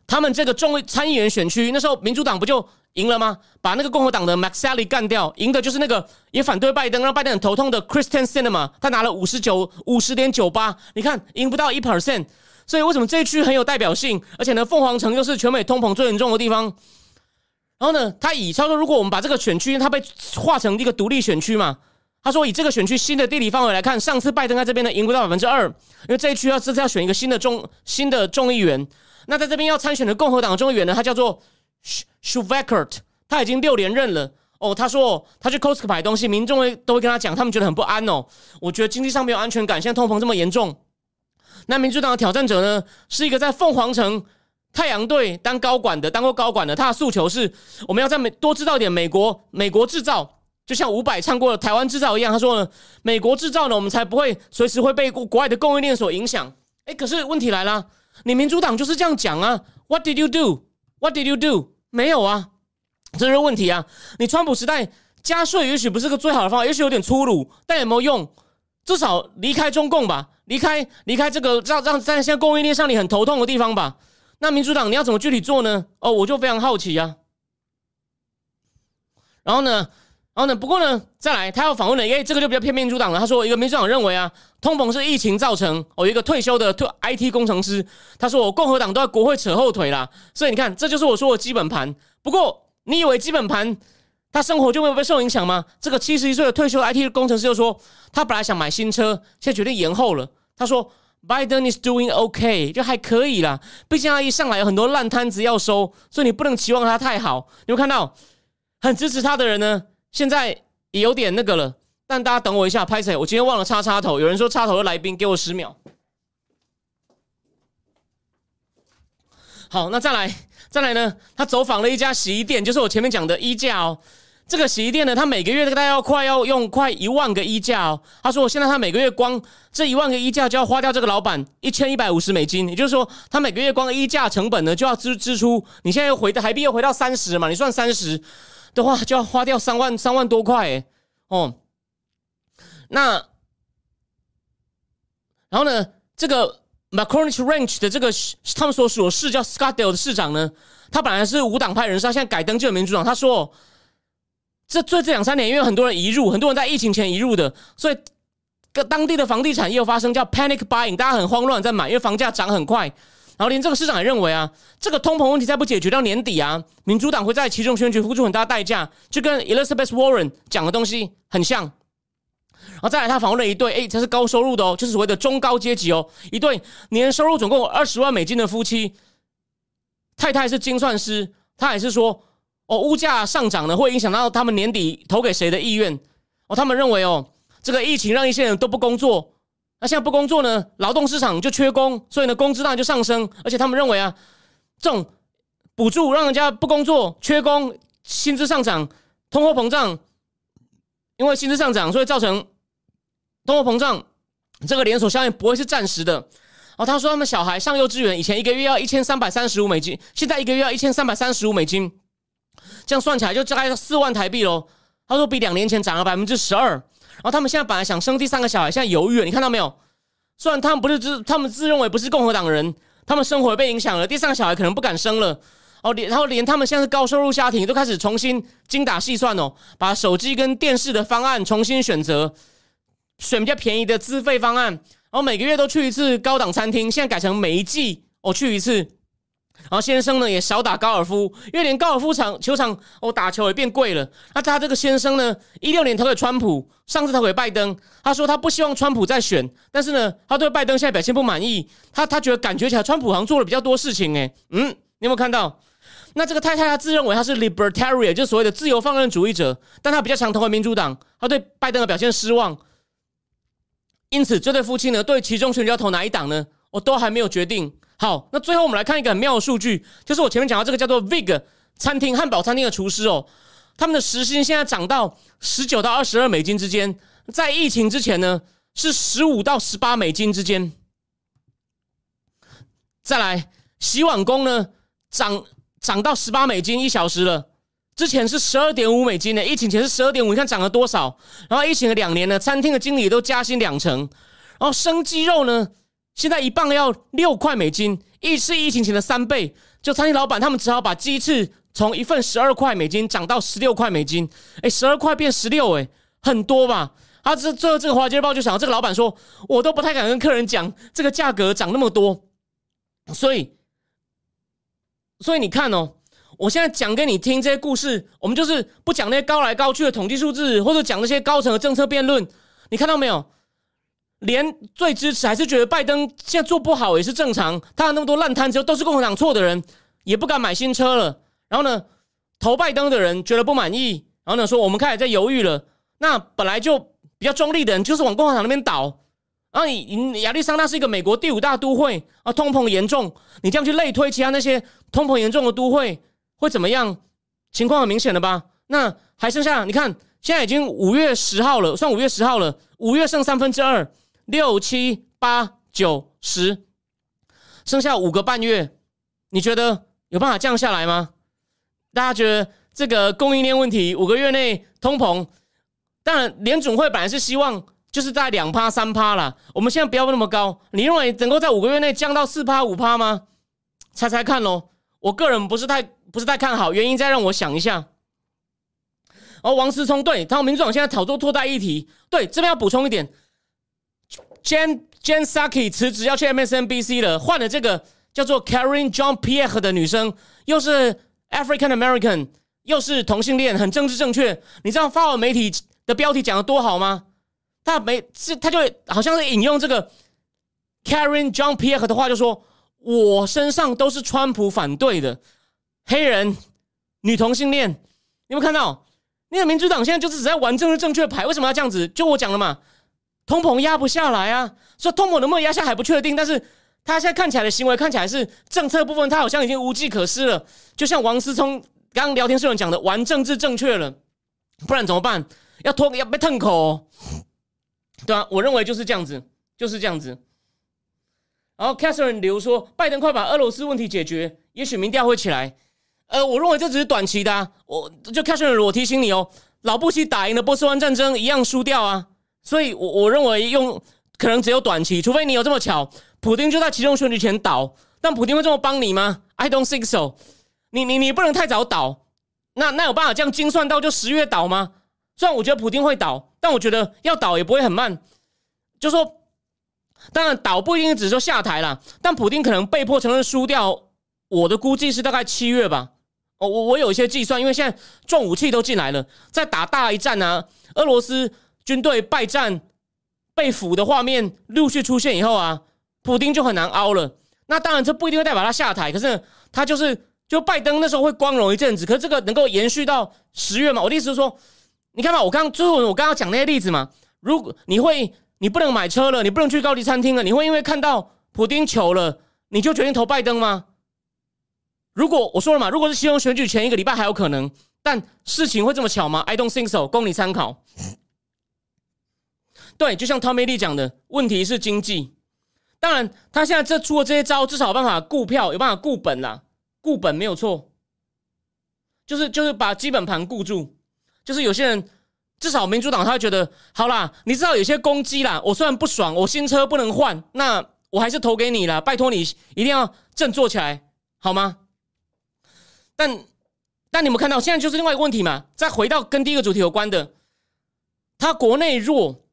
他们这个众参议员选区，那时候民主党不就？赢了吗？把那个共和党的 Max Sally 干掉，赢的就是那个也反对拜登，让拜登很头痛的 Kristen Cinema，他拿了五十九五十点九八，你看赢不到一 percent，所以为什么这一区很有代表性？而且呢，凤凰城又是全美通膨最严重的地方。然后呢，他以他说，如果我们把这个选区，它被划成一个独立选区嘛，他说以这个选区新的地理范围来看，上次拜登在这边呢赢不到百分之二，因为这一区要这次要选一个新的众新的众议员，那在这边要参选的共和党众议员呢，他叫做。s h u v a k e r t 他已经六连任了哦。他说他去 Costco 买东西，民众会都会跟他讲，他们觉得很不安哦。我觉得经济上没有安全感，现在通膨这么严重。那民主党的挑战者呢，是一个在凤凰城太阳队当高管的，当过高管的。他的诉求是，我们要在美多制造点美国美国制造，就像伍佰唱过的台湾制造一样。他说，美国制造呢，我们才不会随时会被国外的供应链所影响。哎，可是问题来了，你民主党就是这样讲啊？What did you do? What did you do? 没有啊，这是问题啊！你川普时代加税也许不是个最好的方法，也许有点粗鲁，但有没有用？至少离开中共吧，离开离开这个让让在现在供应链上你很头痛的地方吧。那民主党你要怎么具体做呢？哦，我就非常好奇啊。然后呢？然后呢？不过呢，再来，他要访问了，哎，这个就比较偏民主党了。他说，一个民主党认为啊，通膨是疫情造成。哦，一个退休的退 IT 工程师，他说，我共和党都在国会扯后腿啦。所以你看，这就是我说的基本盘。不过，你以为基本盘他生活就没有被受影响吗？这个七十一岁的退休 IT 工程师就说，他本来想买新车，现在决定延后了。他说，Biden is doing OK，就还可以啦。毕竟他一上来有很多烂摊子要收，所以你不能期望他太好。你会看到很支持他的人呢？现在也有点那个了，但大家等我一下，拍谁？我今天忘了插插头。有人说插头的来宾，给我十秒。好，那再来，再来呢？他走访了一家洗衣店，就是我前面讲的衣架哦。这个洗衣店呢，他每个月大概要快要用快一万个衣架哦。他说，我现在他每个月光这一万个衣架就要花掉这个老板一千一百五十美金，也就是说，他每个月光衣架成本呢就要支支出。你现在又回的台币又回到三十嘛？你算三十。的话就要花掉三万三万多块诶哦，那然后呢，这个 McCormick Ranch 的这个他们所属的市叫 Scottsdale 的市长呢，他本来是无党派人士，他现在改登记民主党。他说，这最这两三年，因为很多人移入，很多人在疫情前移入的，所以各当地的房地产业发生叫 panic buying，大家很慌乱在买，因为房价涨很快。然后连这个市长也认为啊，这个通膨问题再不解决到年底啊，民主党会在其中选举付出很大代价，就跟 Elizabeth Warren 讲的东西很像。然后再来，他访问了一对，哎，这是高收入的哦，就是所谓的中高阶级哦，一对年收入总共二十万美金的夫妻，太太是精算师，他也是说，哦，物价上涨呢会影响到他们年底投给谁的意愿哦，他们认为哦，这个疫情让一些人都不工作。那现在不工作呢，劳动市场就缺工，所以呢，工资当然就上升。而且他们认为啊，这种补助让人家不工作、缺工、薪资上涨、通货膨胀，因为薪资上涨，所以造成通货膨胀这个连锁效应不会是暂时的。哦，他说他们小孩上幼稚园以前一个月要一千三百三十五美金，现在一个月要一千三百三十五美金，这样算起来就大概四万台币喽。他说比两年前涨了百分之十二。然后他们现在本来想生第三个小孩，现在犹豫了。你看到没有？虽然他们不是自，他们自认为不是共和党人，他们生活被影响了。第三个小孩可能不敢生了。哦，连然后连他们现在是高收入家庭，都开始重新精打细算哦，把手机跟电视的方案重新选择，选比较便宜的资费方案。然后每个月都去一次高档餐厅，现在改成每一季我去一次。然后先生呢也少打高尔夫，因为连高尔夫场球场哦打球也变贵了。那他这个先生呢，一六年投给川普，上次投给拜登。他说他不希望川普再选，但是呢，他对拜登现在表现不满意。他他觉得感觉起来川普好像做了比较多事情诶。嗯，你有没有看到？那这个太太她自认为她是 libertarian，就所谓的自由放任主义者，但她比较强投给民主党，她对拜登的表现失望，因此这对夫妻呢，对其中选举要投哪一党呢？我都还没有决定。好，那最后我们来看一个很妙的数据，就是我前面讲到这个叫做 Vig 餐厅汉堡餐厅的厨师哦，他们的时薪现在涨到十九到二十二美金之间，在疫情之前呢是十五到十八美金之间。再来，洗碗工呢涨涨到十八美金一小时了，之前是十二点五美金呢，疫情前是十二点五，你看涨了多少？然后疫情的两年呢，餐厅的经理都加薪两成，然后生鸡肉呢？现在一磅要六块美金，疫是疫情前的三倍。就餐厅老板他们只好把鸡翅从一份十二块美金涨到十六块美金。哎，十二块变十六，哎，很多吧？他这最后这个华尔街日报就想，这个老板说，我都不太敢跟客人讲这个价格涨那么多。所以，所以你看哦，我现在讲给你听这些故事，我们就是不讲那些高来高去的统计数字，或者讲那些高层的政策辩论。你看到没有？连最支持还是觉得拜登现在做不好也是正常。他有那么多烂摊子，都是共和党错的人，也不敢买新车了。然后呢，投拜登的人觉得不满意，然后呢说我们开始在犹豫了。那本来就比较中立的人，就是往共和党那边倒。然后你你亚利桑那是一个美国第五大都会啊，通膨严重，你这样去类推其他那些通膨严重的都会会怎么样？情况很明显了吧？那还剩下你看，现在已经五月十号了，算五月十号了，五月剩三分之二。六七八九十，剩下五个半月，你觉得有办法降下来吗？大家觉得这个供应链问题，五个月内通膨，当然联总会本来是希望就是在两趴三趴啦，我们现在不要那么高，你认为能够在五个月内降到四趴五趴吗？猜猜看喽，我个人不是太不是太看好，原因再让我想一下。哦，王思聪对，他们民主党现在炒作脱带议题，对这边要补充一点。Jan Jan Saki 辞职要去 MSNBC 了，换了这个叫做 Karen John Pierre 的女生，又是 African American，又是同性恋，很政治正确。你知道发文媒体的标题讲的多好吗？他没是他就好像是引用这个 Karen John Pierre 的话，就说我身上都是川普反对的黑人女同性恋。你有没有看到？那个民主党现在就是只在玩政治正确牌，为什么要这样子？就我讲了嘛。通膨压不下来啊！说通膨能不能压下还不确定，但是他现在看起来的行为看起来是政策部分，他好像已经无计可施了。就像王思聪刚刚聊天室人讲的，玩政治正确了，不然怎么办？要脱要被吞口，对啊，我认为就是这样子，就是这样子。然后 Catherine 留说，拜登快把俄罗斯问题解决，也许民调会起来。呃，我认为这只是短期的。啊我就 Catherine，我提醒你哦，老布希打赢了波斯湾战争，一样输掉啊。所以，我我认为用可能只有短期，除非你有这么巧，普京就在其中选举前倒。但普京会这么帮你吗？I don't think so。你你你不能太早倒。那那有办法这样精算到就十月倒吗？虽然我觉得普京会倒，但我觉得要倒也不会很慢。就说，当然倒不一定只是说下台了，但普京可能被迫承认输掉。我的估计是大概七月吧。哦，我我有一些计算，因为现在重武器都进来了，在打大一战啊，俄罗斯。军队败战、被俘的画面陆续出现以后啊，普京就很难熬了。那当然，这不一定会代表他下台，可是他就是就拜登那时候会光荣一阵子。可是这个能够延续到十月嘛？我的意思是说，你看嘛，我刚最后我刚刚讲那些例子嘛，如果你会你不能买车了，你不能去高级餐厅了，你会因为看到普京糗了，你就决定投拜登吗？如果我说了嘛，如果是希望选举前一个礼拜还有可能，但事情会这么巧吗？I don't think so，供你参考。对，就像汤梅利讲的，问题是经济。当然，他现在这出了这些招，至少有办法顾票，有办法顾本啦，顾本没有错。就是就是把基本盘顾住。就是有些人，至少民主党他会觉得，好啦，你知道有些攻击啦，我虽然不爽，我新车不能换，那我还是投给你了，拜托你一定要振作起来，好吗？但但你们看到，现在就是另外一个问题嘛。再回到跟第一个主题有关的，他国内弱。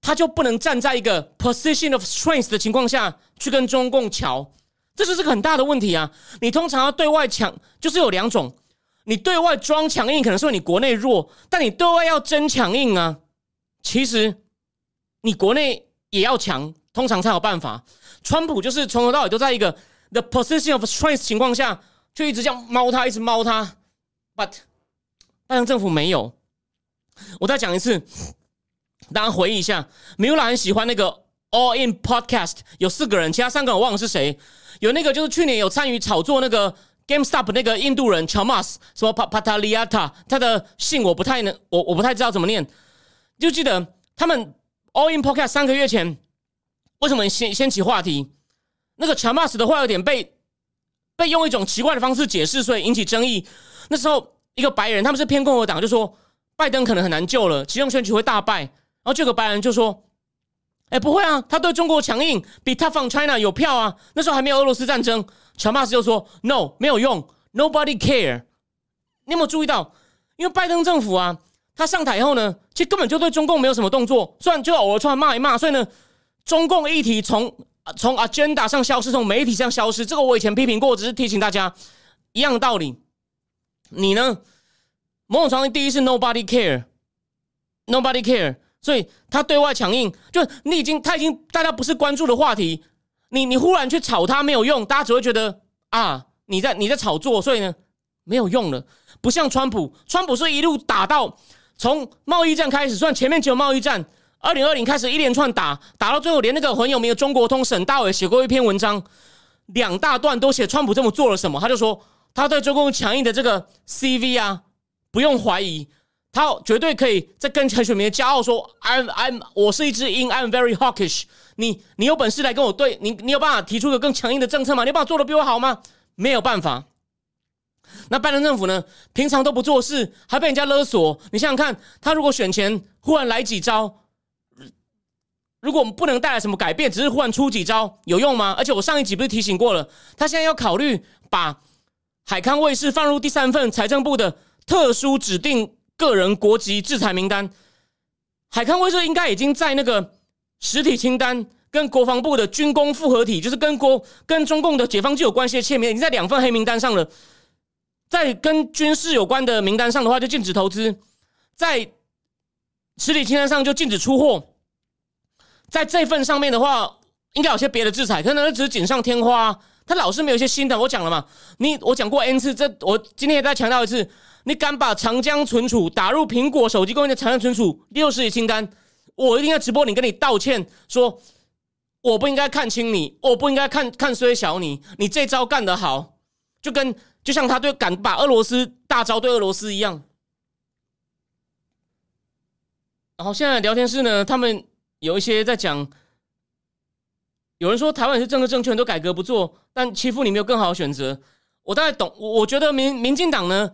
他就不能站在一个 position of strength 的情况下去跟中共瞧，这就是个很大的问题啊！你通常要对外强，就是有两种，你对外装强硬，可能是你国内弱，但你对外要真强硬啊，其实你国内也要强，通常才有办法。川普就是从头到尾都在一个 the position of strength 情况下，就一直这样猫他，一直猫他。But 拜登政府没有。我再讲一次，大家回忆一下，米拉很喜欢那个 All In Podcast，有四个人，其他三个人我忘了是谁。有那个就是去年有参与炒作那个 GameStop 那个印度人乔马斯，什么帕帕塔利亚塔他的姓我不太能，我我不太知道怎么念。就记得他们 All In Podcast 三个月前为什么掀掀起话题？那个乔马斯的话有点被被用一种奇怪的方式解释，所以引起争议。那时候一个白人，他们是偏共和党，就说。拜登可能很难救了，其中选举会大败。然后这个白人就说：“哎，不会啊，他对中国强硬，比 Tough on China 有票啊。那时候还没有俄罗斯战争。”乔马斯就说：“No，没有用，Nobody care。”你有没有注意到？因为拜登政府啊，他上台以后呢，其实根本就对中共没有什么动作，虽然就偶尔出来骂一骂，所以呢，中共议题从从 agenda 上消失，从媒体上消失。这个我以前批评过，只是提醒大家一样的道理。你呢？某种程度，第一是 nobody care，nobody care，所以他对外强硬，就你已经他已经大家不是关注的话题，你你忽然去炒他没有用，大家只会觉得啊你在你在炒作，所以呢没有用了。不像川普，川普是一路打到从贸易战开始，算前面只有贸易战，二零二零开始一连串打打到最后，连那个很有名的中国通沈大伟写过一篇文章，两大段都写川普这么做了什么，他就说他对中共强硬的这个 CV 啊。不用怀疑，他绝对可以在跟陈水明骄傲说：“I'm I'm 我是一只鹰，I'm very hawkish。”你你有本事来跟我对，你你有办法提出一个更强硬的政策吗？你有办法做的比我好吗？没有办法。那拜登政府呢？平常都不做事，还被人家勒索。你想想看，他如果选前忽然来几招，如果我们不能带来什么改变，只是忽然出几招，有用吗？而且我上一集不是提醒过了，他现在要考虑把海康卫视放入第三份财政部的。特殊指定个人国籍制裁名单，海康威视应该已经在那个实体清单跟国防部的军工复合体，就是跟国跟中共的解放军有关系的切面，已经在两份黑名单上了。在跟军事有关的名单上的话，就禁止投资；在实体清单上就禁止出货。在这份上面的话，应该有些别的制裁，可能只是锦上添花。他老是没有一些新的。我讲了嘛，你我讲过 N 次，这我今天也再强调一次。你敢把长江存储打入苹果手机供应的长江存储六十亿清单，我一定要直播你，跟你道歉，说我不应该看轻你，我不应该看看衰小你，你这招干得好，就跟就像他对敢把俄罗斯大招对俄罗斯一样。然后现在聊天室呢，他们有一些在讲，有人说台湾是政治正确，都改革不做，但欺负你没有更好的选择。我大概懂，我觉得民民进党呢。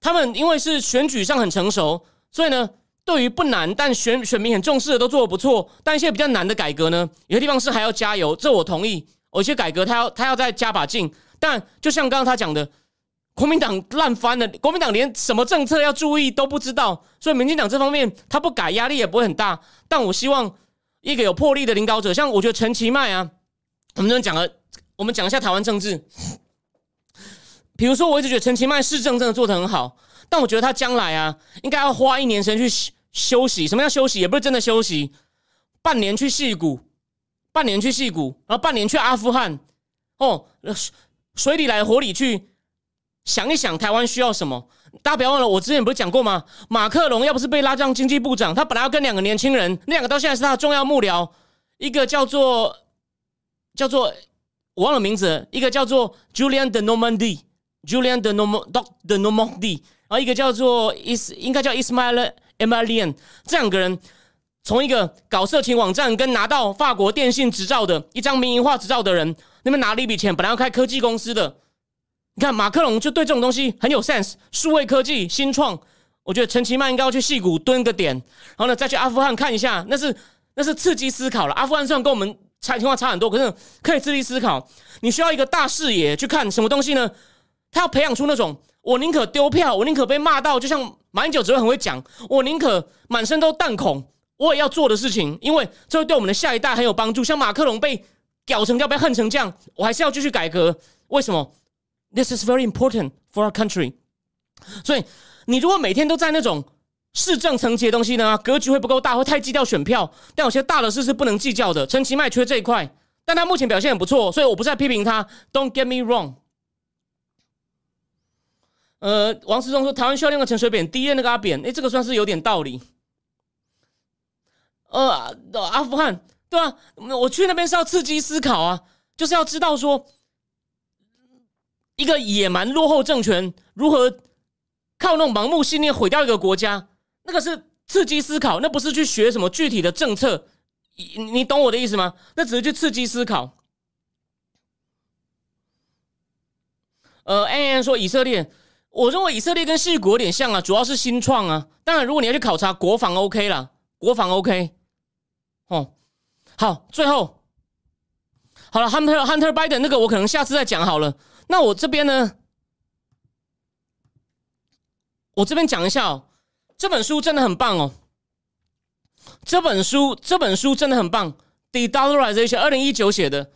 他们因为是选举上很成熟，所以呢，对于不难但选选民很重视的都做的不错。但一些比较难的改革呢，有些地方是还要加油，这我同意。有些改革他要他要再加把劲。但就像刚刚他讲的，国民党烂翻了，国民党连什么政策要注意都不知道，所以民进党这方面他不改，压力也不会很大。但我希望一个有魄力的领导者，像我觉得陈其迈啊，我们这边讲了，我们讲一下台湾政治。比如说，我一直觉得陈其迈市政真的做得很好，但我觉得他将来啊，应该要花一年时间去休息。什么叫休息？也不是真的休息，半年去戏谷，半年去戏谷，然后半年去阿富汗，哦，水里来火里去，想一想台湾需要什么。大家不要忘了，我之前不是讲过吗？马克龙要不是被拉上经济部长，他本来要跟两个年轻人，那两个到现在是他的重要幕僚，一个叫做叫做我忘了名字，一个叫做 Julian de Normandy。Julian de Norm de Normandy，然后一个叫做 Is 应该叫 Ismail Emilian，这两个人从一个搞色情网站跟拿到法国电信执照的一张民营化执照的人那边拿了一笔钱，本来要开科技公司的。你看马克龙就对这种东西很有 sense，数位科技新创，我觉得陈其迈应该要去戏谷蹲个点，然后呢再去阿富汗看一下，那是那是刺激思考了。阿富汗虽然跟我们差情况差很多，可是可以刺激思考。你需要一个大视野去看什么东西呢？他要培养出那种，我宁可丢票，我宁可被骂到，就像马英九只会很会讲，我宁可满身都弹孔，我也要做的事情，因为这会对我们的下一代很有帮助。像马克龙被屌成这样，被恨成这样，我还是要继续改革。为什么？This is very important for our country。所以，你如果每天都在那种市政层级的东西呢，格局会不够大，会太计较选票。但有些大的事是不能计较的。陈其迈缺这一块，但他目前表现很不错，所以我不是在批评他。Don't get me wrong。呃，王思忠说台湾需要另一个陈水扁，第一任那个阿扁，哎，这个算是有点道理。呃，阿富汗，对啊，我去那边是要刺激思考啊，就是要知道说，一个野蛮落后政权如何靠那种盲目信念毁掉一个国家，那个是刺激思考，那不是去学什么具体的政策，你你懂我的意思吗？那只是去刺激思考。呃，N N 说以色列。我认为以色列跟西国有点像啊，主要是新创啊。当然，如果你要去考察国防，OK 了，国防 OK。哦，好，最后好了，Hunter Hunter Biden 那个我可能下次再讲好了。那我这边呢，我这边讲一下哦，这本书真的很棒哦。这本书这本书真的很棒，De-dollarization，二零一九写的。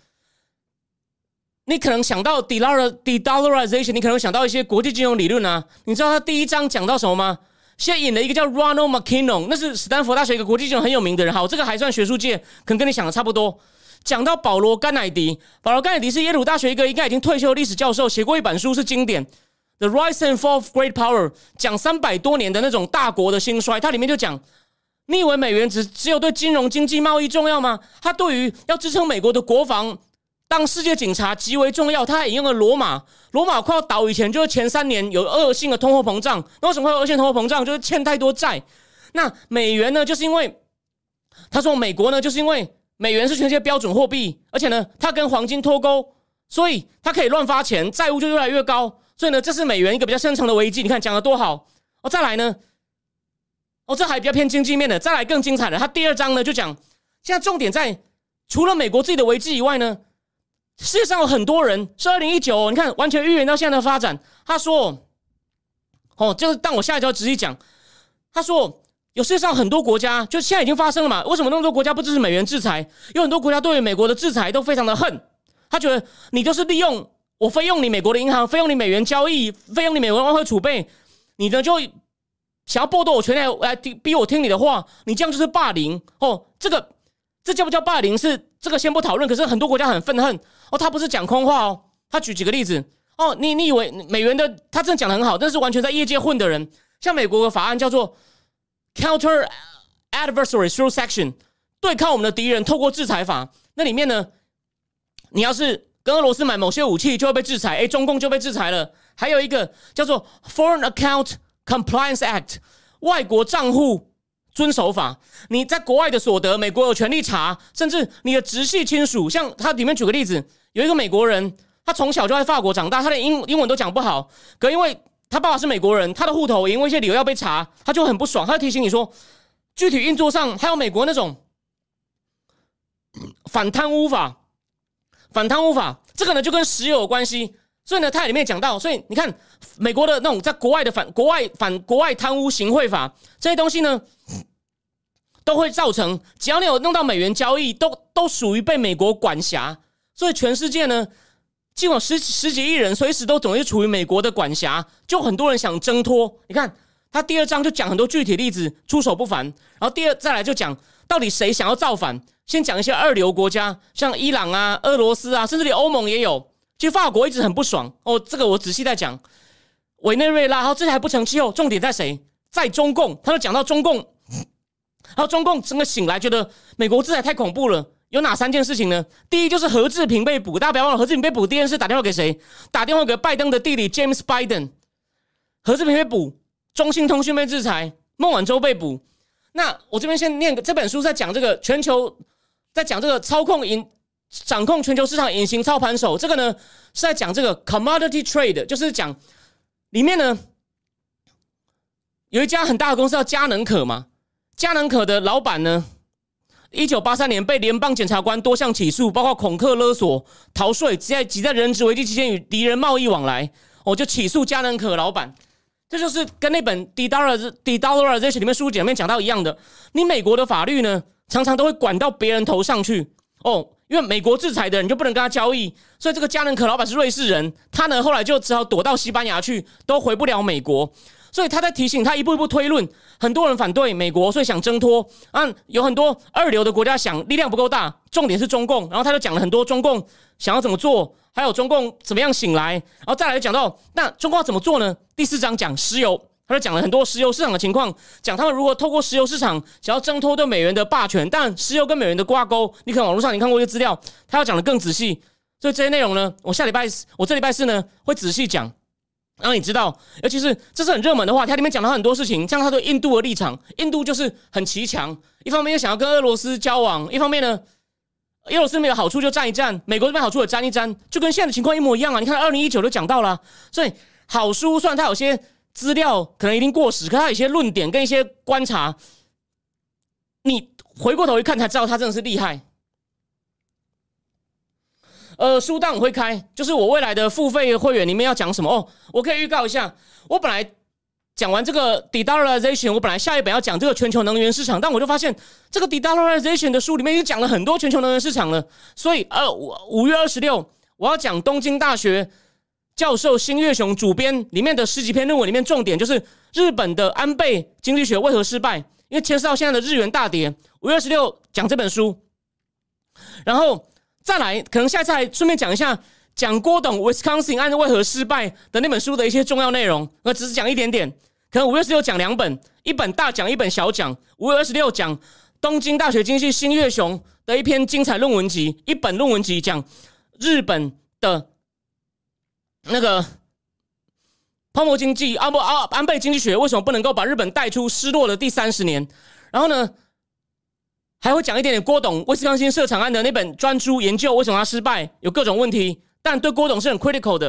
你可能想到 de-dollarization，你可能想到一些国际金融理论啊。你知道他第一章讲到什么吗？现在引了一个叫 Ronald McKinnon，那是斯坦福大学一个国际金融很有名的人。好，这个还算学术界，可能跟你想的差不多。讲到保罗甘乃迪，保罗甘乃迪是耶鲁大学一个应该已经退休的历史教授，写过一本书是经典，《The Rise and Fall of Great Power》，讲三百多年的那种大国的兴衰。它里面就讲，你以为美元只只有对金融、经济、贸易重要吗？它对于要支撑美国的国防。当世界警察极为重要，他还引用了罗马。罗马快要倒以前，就是前三年有恶性的通货膨胀。那为什么会有恶性通货膨胀？就是欠太多债。那美元呢？就是因为他说美国呢，就是因为美元是全世界标准货币，而且呢，它跟黄金脱钩，所以它可以乱发钱，债务就越来越高。所以呢，这是美元一个比较深层的危机。你看讲的多好哦！再来呢，哦，这还比较偏经济面的。再来更精彩的，他第二章呢就讲，现在重点在除了美国自己的危机以外呢。世界上有很多人是二零一九，你看完全预言到现在的发展。他说：“哦，就是当我下一条仔细讲。”他说：“有世界上很多国家，就现在已经发生了嘛？为什么那么多国家不支持美元制裁？有很多国家对于美国的制裁都非常的恨。他觉得你就是利用我，非用你美国的银行，非用你美元交易，非用你美元外汇储备，你呢就想要剥夺我权利来逼我听你的话，你这样就是霸凌哦。这个这叫不叫霸凌？是这个先不讨论。可是很多国家很愤恨。”哦，他不是讲空话哦，他举几个例子哦。你你以为美元的他真的讲的很好，但是完全在业界混的人，像美国的法案叫做 Counter Adversary Through Section，对抗我们的敌人透过制裁法。那里面呢，你要是跟俄罗斯买某些武器，就会被制裁。哎，中共就被制裁了。还有一个叫做 Foreign Account Compliance Act，外国账户遵守法。你在国外的所得，美国有权利查，甚至你的直系亲属，像他里面举个例子。有一个美国人，他从小就在法国长大，他连英英文都讲不好。可因为他爸爸是美国人，他的户头因为一些理由要被查，他就很不爽。他就提醒你说，具体运作上还有美国那种反贪污法，反贪污法这个呢就跟石油有关系。所以呢，他里面讲到，所以你看美国的那种在国外的反国外反国外贪污行贿法这些东西呢，都会造成只要你有弄到美元交易，都都属于被美国管辖。所以全世界呢，尽管十十几亿人随时都总是处于美国的管辖，就很多人想挣脱。你看他第二章就讲很多具体例子，出手不凡。然后第二再来就讲到底谁想要造反。先讲一些二流国家，像伊朗啊、俄罗斯啊，甚至连欧盟也有。其实法国一直很不爽哦，这个我仔细在讲。委内瑞拉，然后这还不成气候，重点在谁？在中共。他就讲到中共，然后中共整个醒来，觉得美国制裁太恐怖了。有哪三件事情呢？第一就是何志平被捕，大家不要忘了，何志平被捕第一件事打电话给谁？打电话给拜登的弟弟 James Biden。何志平被捕，中兴通讯被制裁，孟晚舟被捕。那我这边先念个这本书，在讲这个全球，在讲这个操控隐掌控全球市场隐形操盘手。这个呢是在讲这个 commodity trade，就是讲里面呢有一家很大的公司叫佳能可嘛，佳能可的老板呢。一九八三年被联邦检察官多项起诉，包括恐吓、勒索、逃税，在挤在人质危机期间与敌人贸易往来，我就起诉佳能可老板。这就是跟那本《d d o l l a r d Dollar》这些里面书里面讲到一样的。你美国的法律呢，常常都会管到别人头上去哦，因为美国制裁的人就不能跟他交易，所以这个佳能可老板是瑞士人，他呢后来就只好躲到西班牙去，都回不了美国。所以他在提醒他一步一步推论，很多人反对美国，所以想挣脱。啊，有很多二流的国家想力量不够大，重点是中共。然后他就讲了很多中共想要怎么做，还有中共怎么样醒来，然后再来讲到那中共要怎么做呢？第四章讲石油，他就讲了很多石油市场的情况，讲他们如何透过石油市场想要挣脱对美元的霸权，但石油跟美元的挂钩，你可能网络上你看过一些资料，他要讲的更仔细。所以这些内容呢，我下礼拜我这礼拜四呢会仔细讲，让你知道，尤其是这是很热门的话，它里面讲了很多事情，像他对印度的立场，印度就是很奇强，一方面又想要跟俄罗斯交往，一方面呢，俄罗斯没有好处就站一站，美国这边好处也站一站，就跟现在的情况一模一样啊！你看二零一九都讲到了，所以好书虽然它有些资料可能已经过时，可它有些论点跟一些观察，你回过头一看才知道，他真的是厉害。呃，书档我会开，就是我未来的付费会员里面要讲什么哦。我可以预告一下，我本来讲完这个 de-dollarization，我本来下一本要讲这个全球能源市场，但我就发现这个 de-dollarization 的书里面已经讲了很多全球能源市场了。所以，呃，五五月二十六我要讲东京大学教授新月雄主编里面的十几篇论文里面，重点就是日本的安倍经济学为何失败，因为牵涉到现在的日元大跌。五月二十六讲这本书，然后。再来，可能下次还顺便讲一下讲郭董 Wisconsin 案为何失败的那本书的一些重要内容。我只是讲一点点，可能五月十六讲两本，一本大讲，一本小讲。五月二十六讲东京大学经济新月雄的一篇精彩论文集，一本论文集讲日本的那个泡沫经济啊不啊安倍经济学为什么不能够把日本带出失落的第三十年？然后呢？还会讲一点点郭董威斯康星设厂案的那本专书研究，为什么他失败，有各种问题，但对郭董是很 critical 的。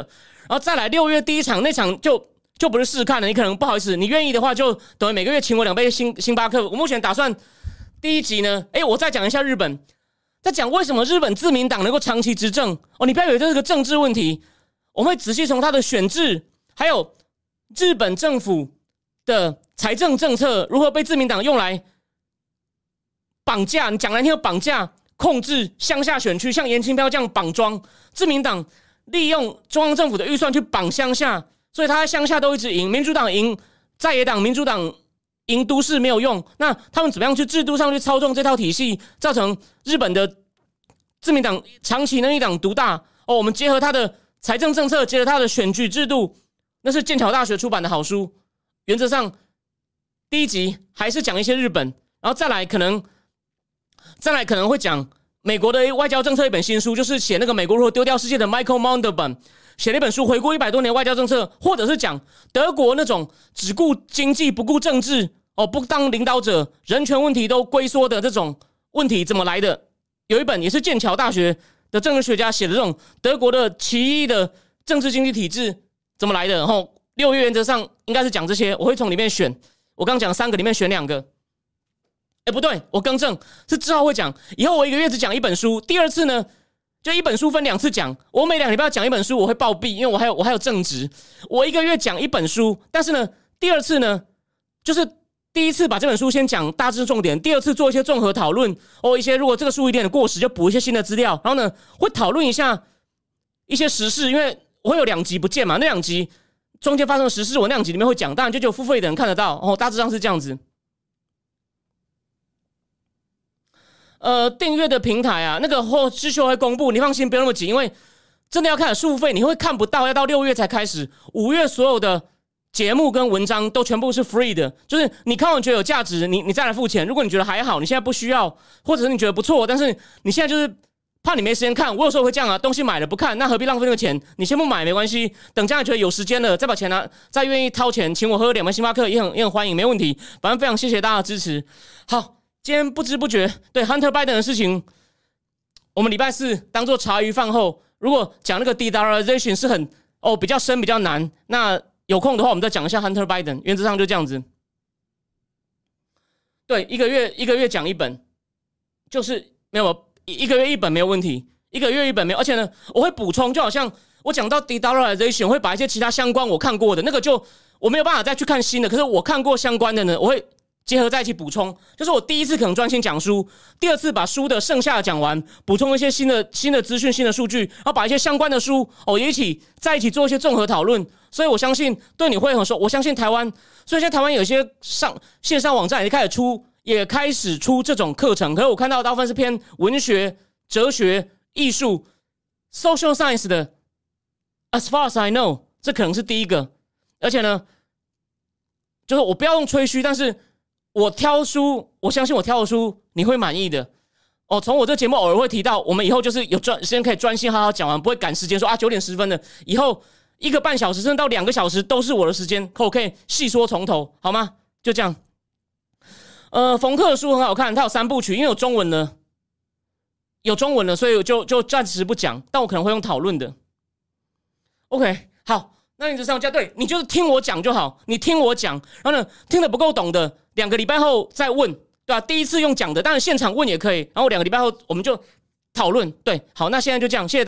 然后再来六月第一场那场就就不是试看了，你可能不好意思，你愿意的话就等于每个月请我两杯星星巴克。我目前打算第一集呢，哎，我再讲一下日本，再讲为什么日本自民党能够长期执政哦。你不要以为这是个政治问题，我会仔细从他的选制，还有日本政府的财政政策如何被自民党用来。绑架，你讲难听，的绑架控制乡下选区，像严清标这样绑庄，自民党利用中央政府的预算去绑乡下，所以他在乡下都一直赢。民主党赢，在野党民主党赢都市没有用。那他们怎么样去制度上去操纵这套体系，造成日本的自民党长期能一党独大？哦，我们结合他的财政政策，结合他的选举制度，那是剑桥大学出版的好书。原则上，第一集还是讲一些日本，然后再来可能。再来可能会讲美国的外交政策一本新书，就是写那个美国如何丢掉世界的 Michael Mondelbaum 写了一本书，回顾一百多年外交政策，或者是讲德国那种只顾经济不顾政治哦，不当领导者，人权问题都龟缩的这种问题怎么来的？有一本也是剑桥大学的政治学家写的这种德国的奇异的政治经济体制怎么来的？然后六月原则上应该是讲这些，我会从里面选，我刚讲三个里面选两个。哎，不对，我更正，是之后会讲。以后我一个月只讲一本书，第二次呢，就一本书分两次讲。我每两礼拜讲一本书，我会暴毙，因为我还有我还有正职。我一个月讲一本书，但是呢，第二次呢，就是第一次把这本书先讲大致重点，第二次做一些综合讨论。哦，一些如果这个书有点过时，就补一些新的资料。然后呢，会讨论一下一些时事，因为我会有两集不见嘛，那两集中间发生的时事，我那两集里面会讲，当然就只有付费的人看得到。哦，大致上是这样子。呃，订阅的平台啊，那个后之后会公布，你放心，不用那么急，因为真的要看付费，你会看不到，要到六月才开始。五月所有的节目跟文章都全部是 free 的，就是你看完觉得有价值，你你再来付钱。如果你觉得还好，你现在不需要，或者是你觉得不错，但是你现在就是怕你没时间看，我有时候会这样啊，东西买了不看，那何必浪费那个钱？你先不买没关系，等将来觉得有时间了再把钱拿，再愿意掏钱请我喝两杯星巴克也很也很欢迎，没问题。反正非常谢谢大家的支持，好。今天不知不觉对 Hunter Biden 的事情，我们礼拜四当做茶余饭后。如果讲那个 de-dollarization 是很哦比较深比较难，那有空的话我们再讲一下 Hunter Biden。原则上就这样子。对，一个月一个月讲一本，就是没有一个月一本没有问题，一个月一本没有。而且呢，我会补充，就好像我讲到 de-dollarization，会把一些其他相关我看过的那个就我没有办法再去看新的，可是我看过相关的呢，我会。结合在一起补充，就是我第一次可能专心讲书，第二次把书的剩下的讲完，补充一些新的新的资讯、新的数据，然后把一些相关的书哦也一起在一起做一些综合讨论。所以我相信对你会很说，我相信台湾，所以现在台湾有些上线上网站也开始出，也开始出这种课程。可是我看到大部分是偏文学、哲学、艺术、social science 的 As far as I know，这可能是第一个，而且呢，就是我不要用吹嘘，但是我挑书，我相信我挑的书你会满意的。哦，从我这节目偶尔会提到，我们以后就是有专时间可以专心好好讲完，不会赶时间说啊九点十分的，以后一个半小时甚至到两个小时都是我的时间，可我可以细说从头，好吗？就这样。呃，冯克的书很好看，它有三部曲，因为有中文的，有中文的，所以我就就暂时不讲，但我可能会用讨论的。OK，好，那你就上架，对你就是听我讲就好，你听我讲，然后呢，听得不够懂的，两个礼拜后再问，对吧？第一次用讲的，当然现场问也可以，然后两个礼拜后我们就讨论。对，好，那现在就这样，谢谢。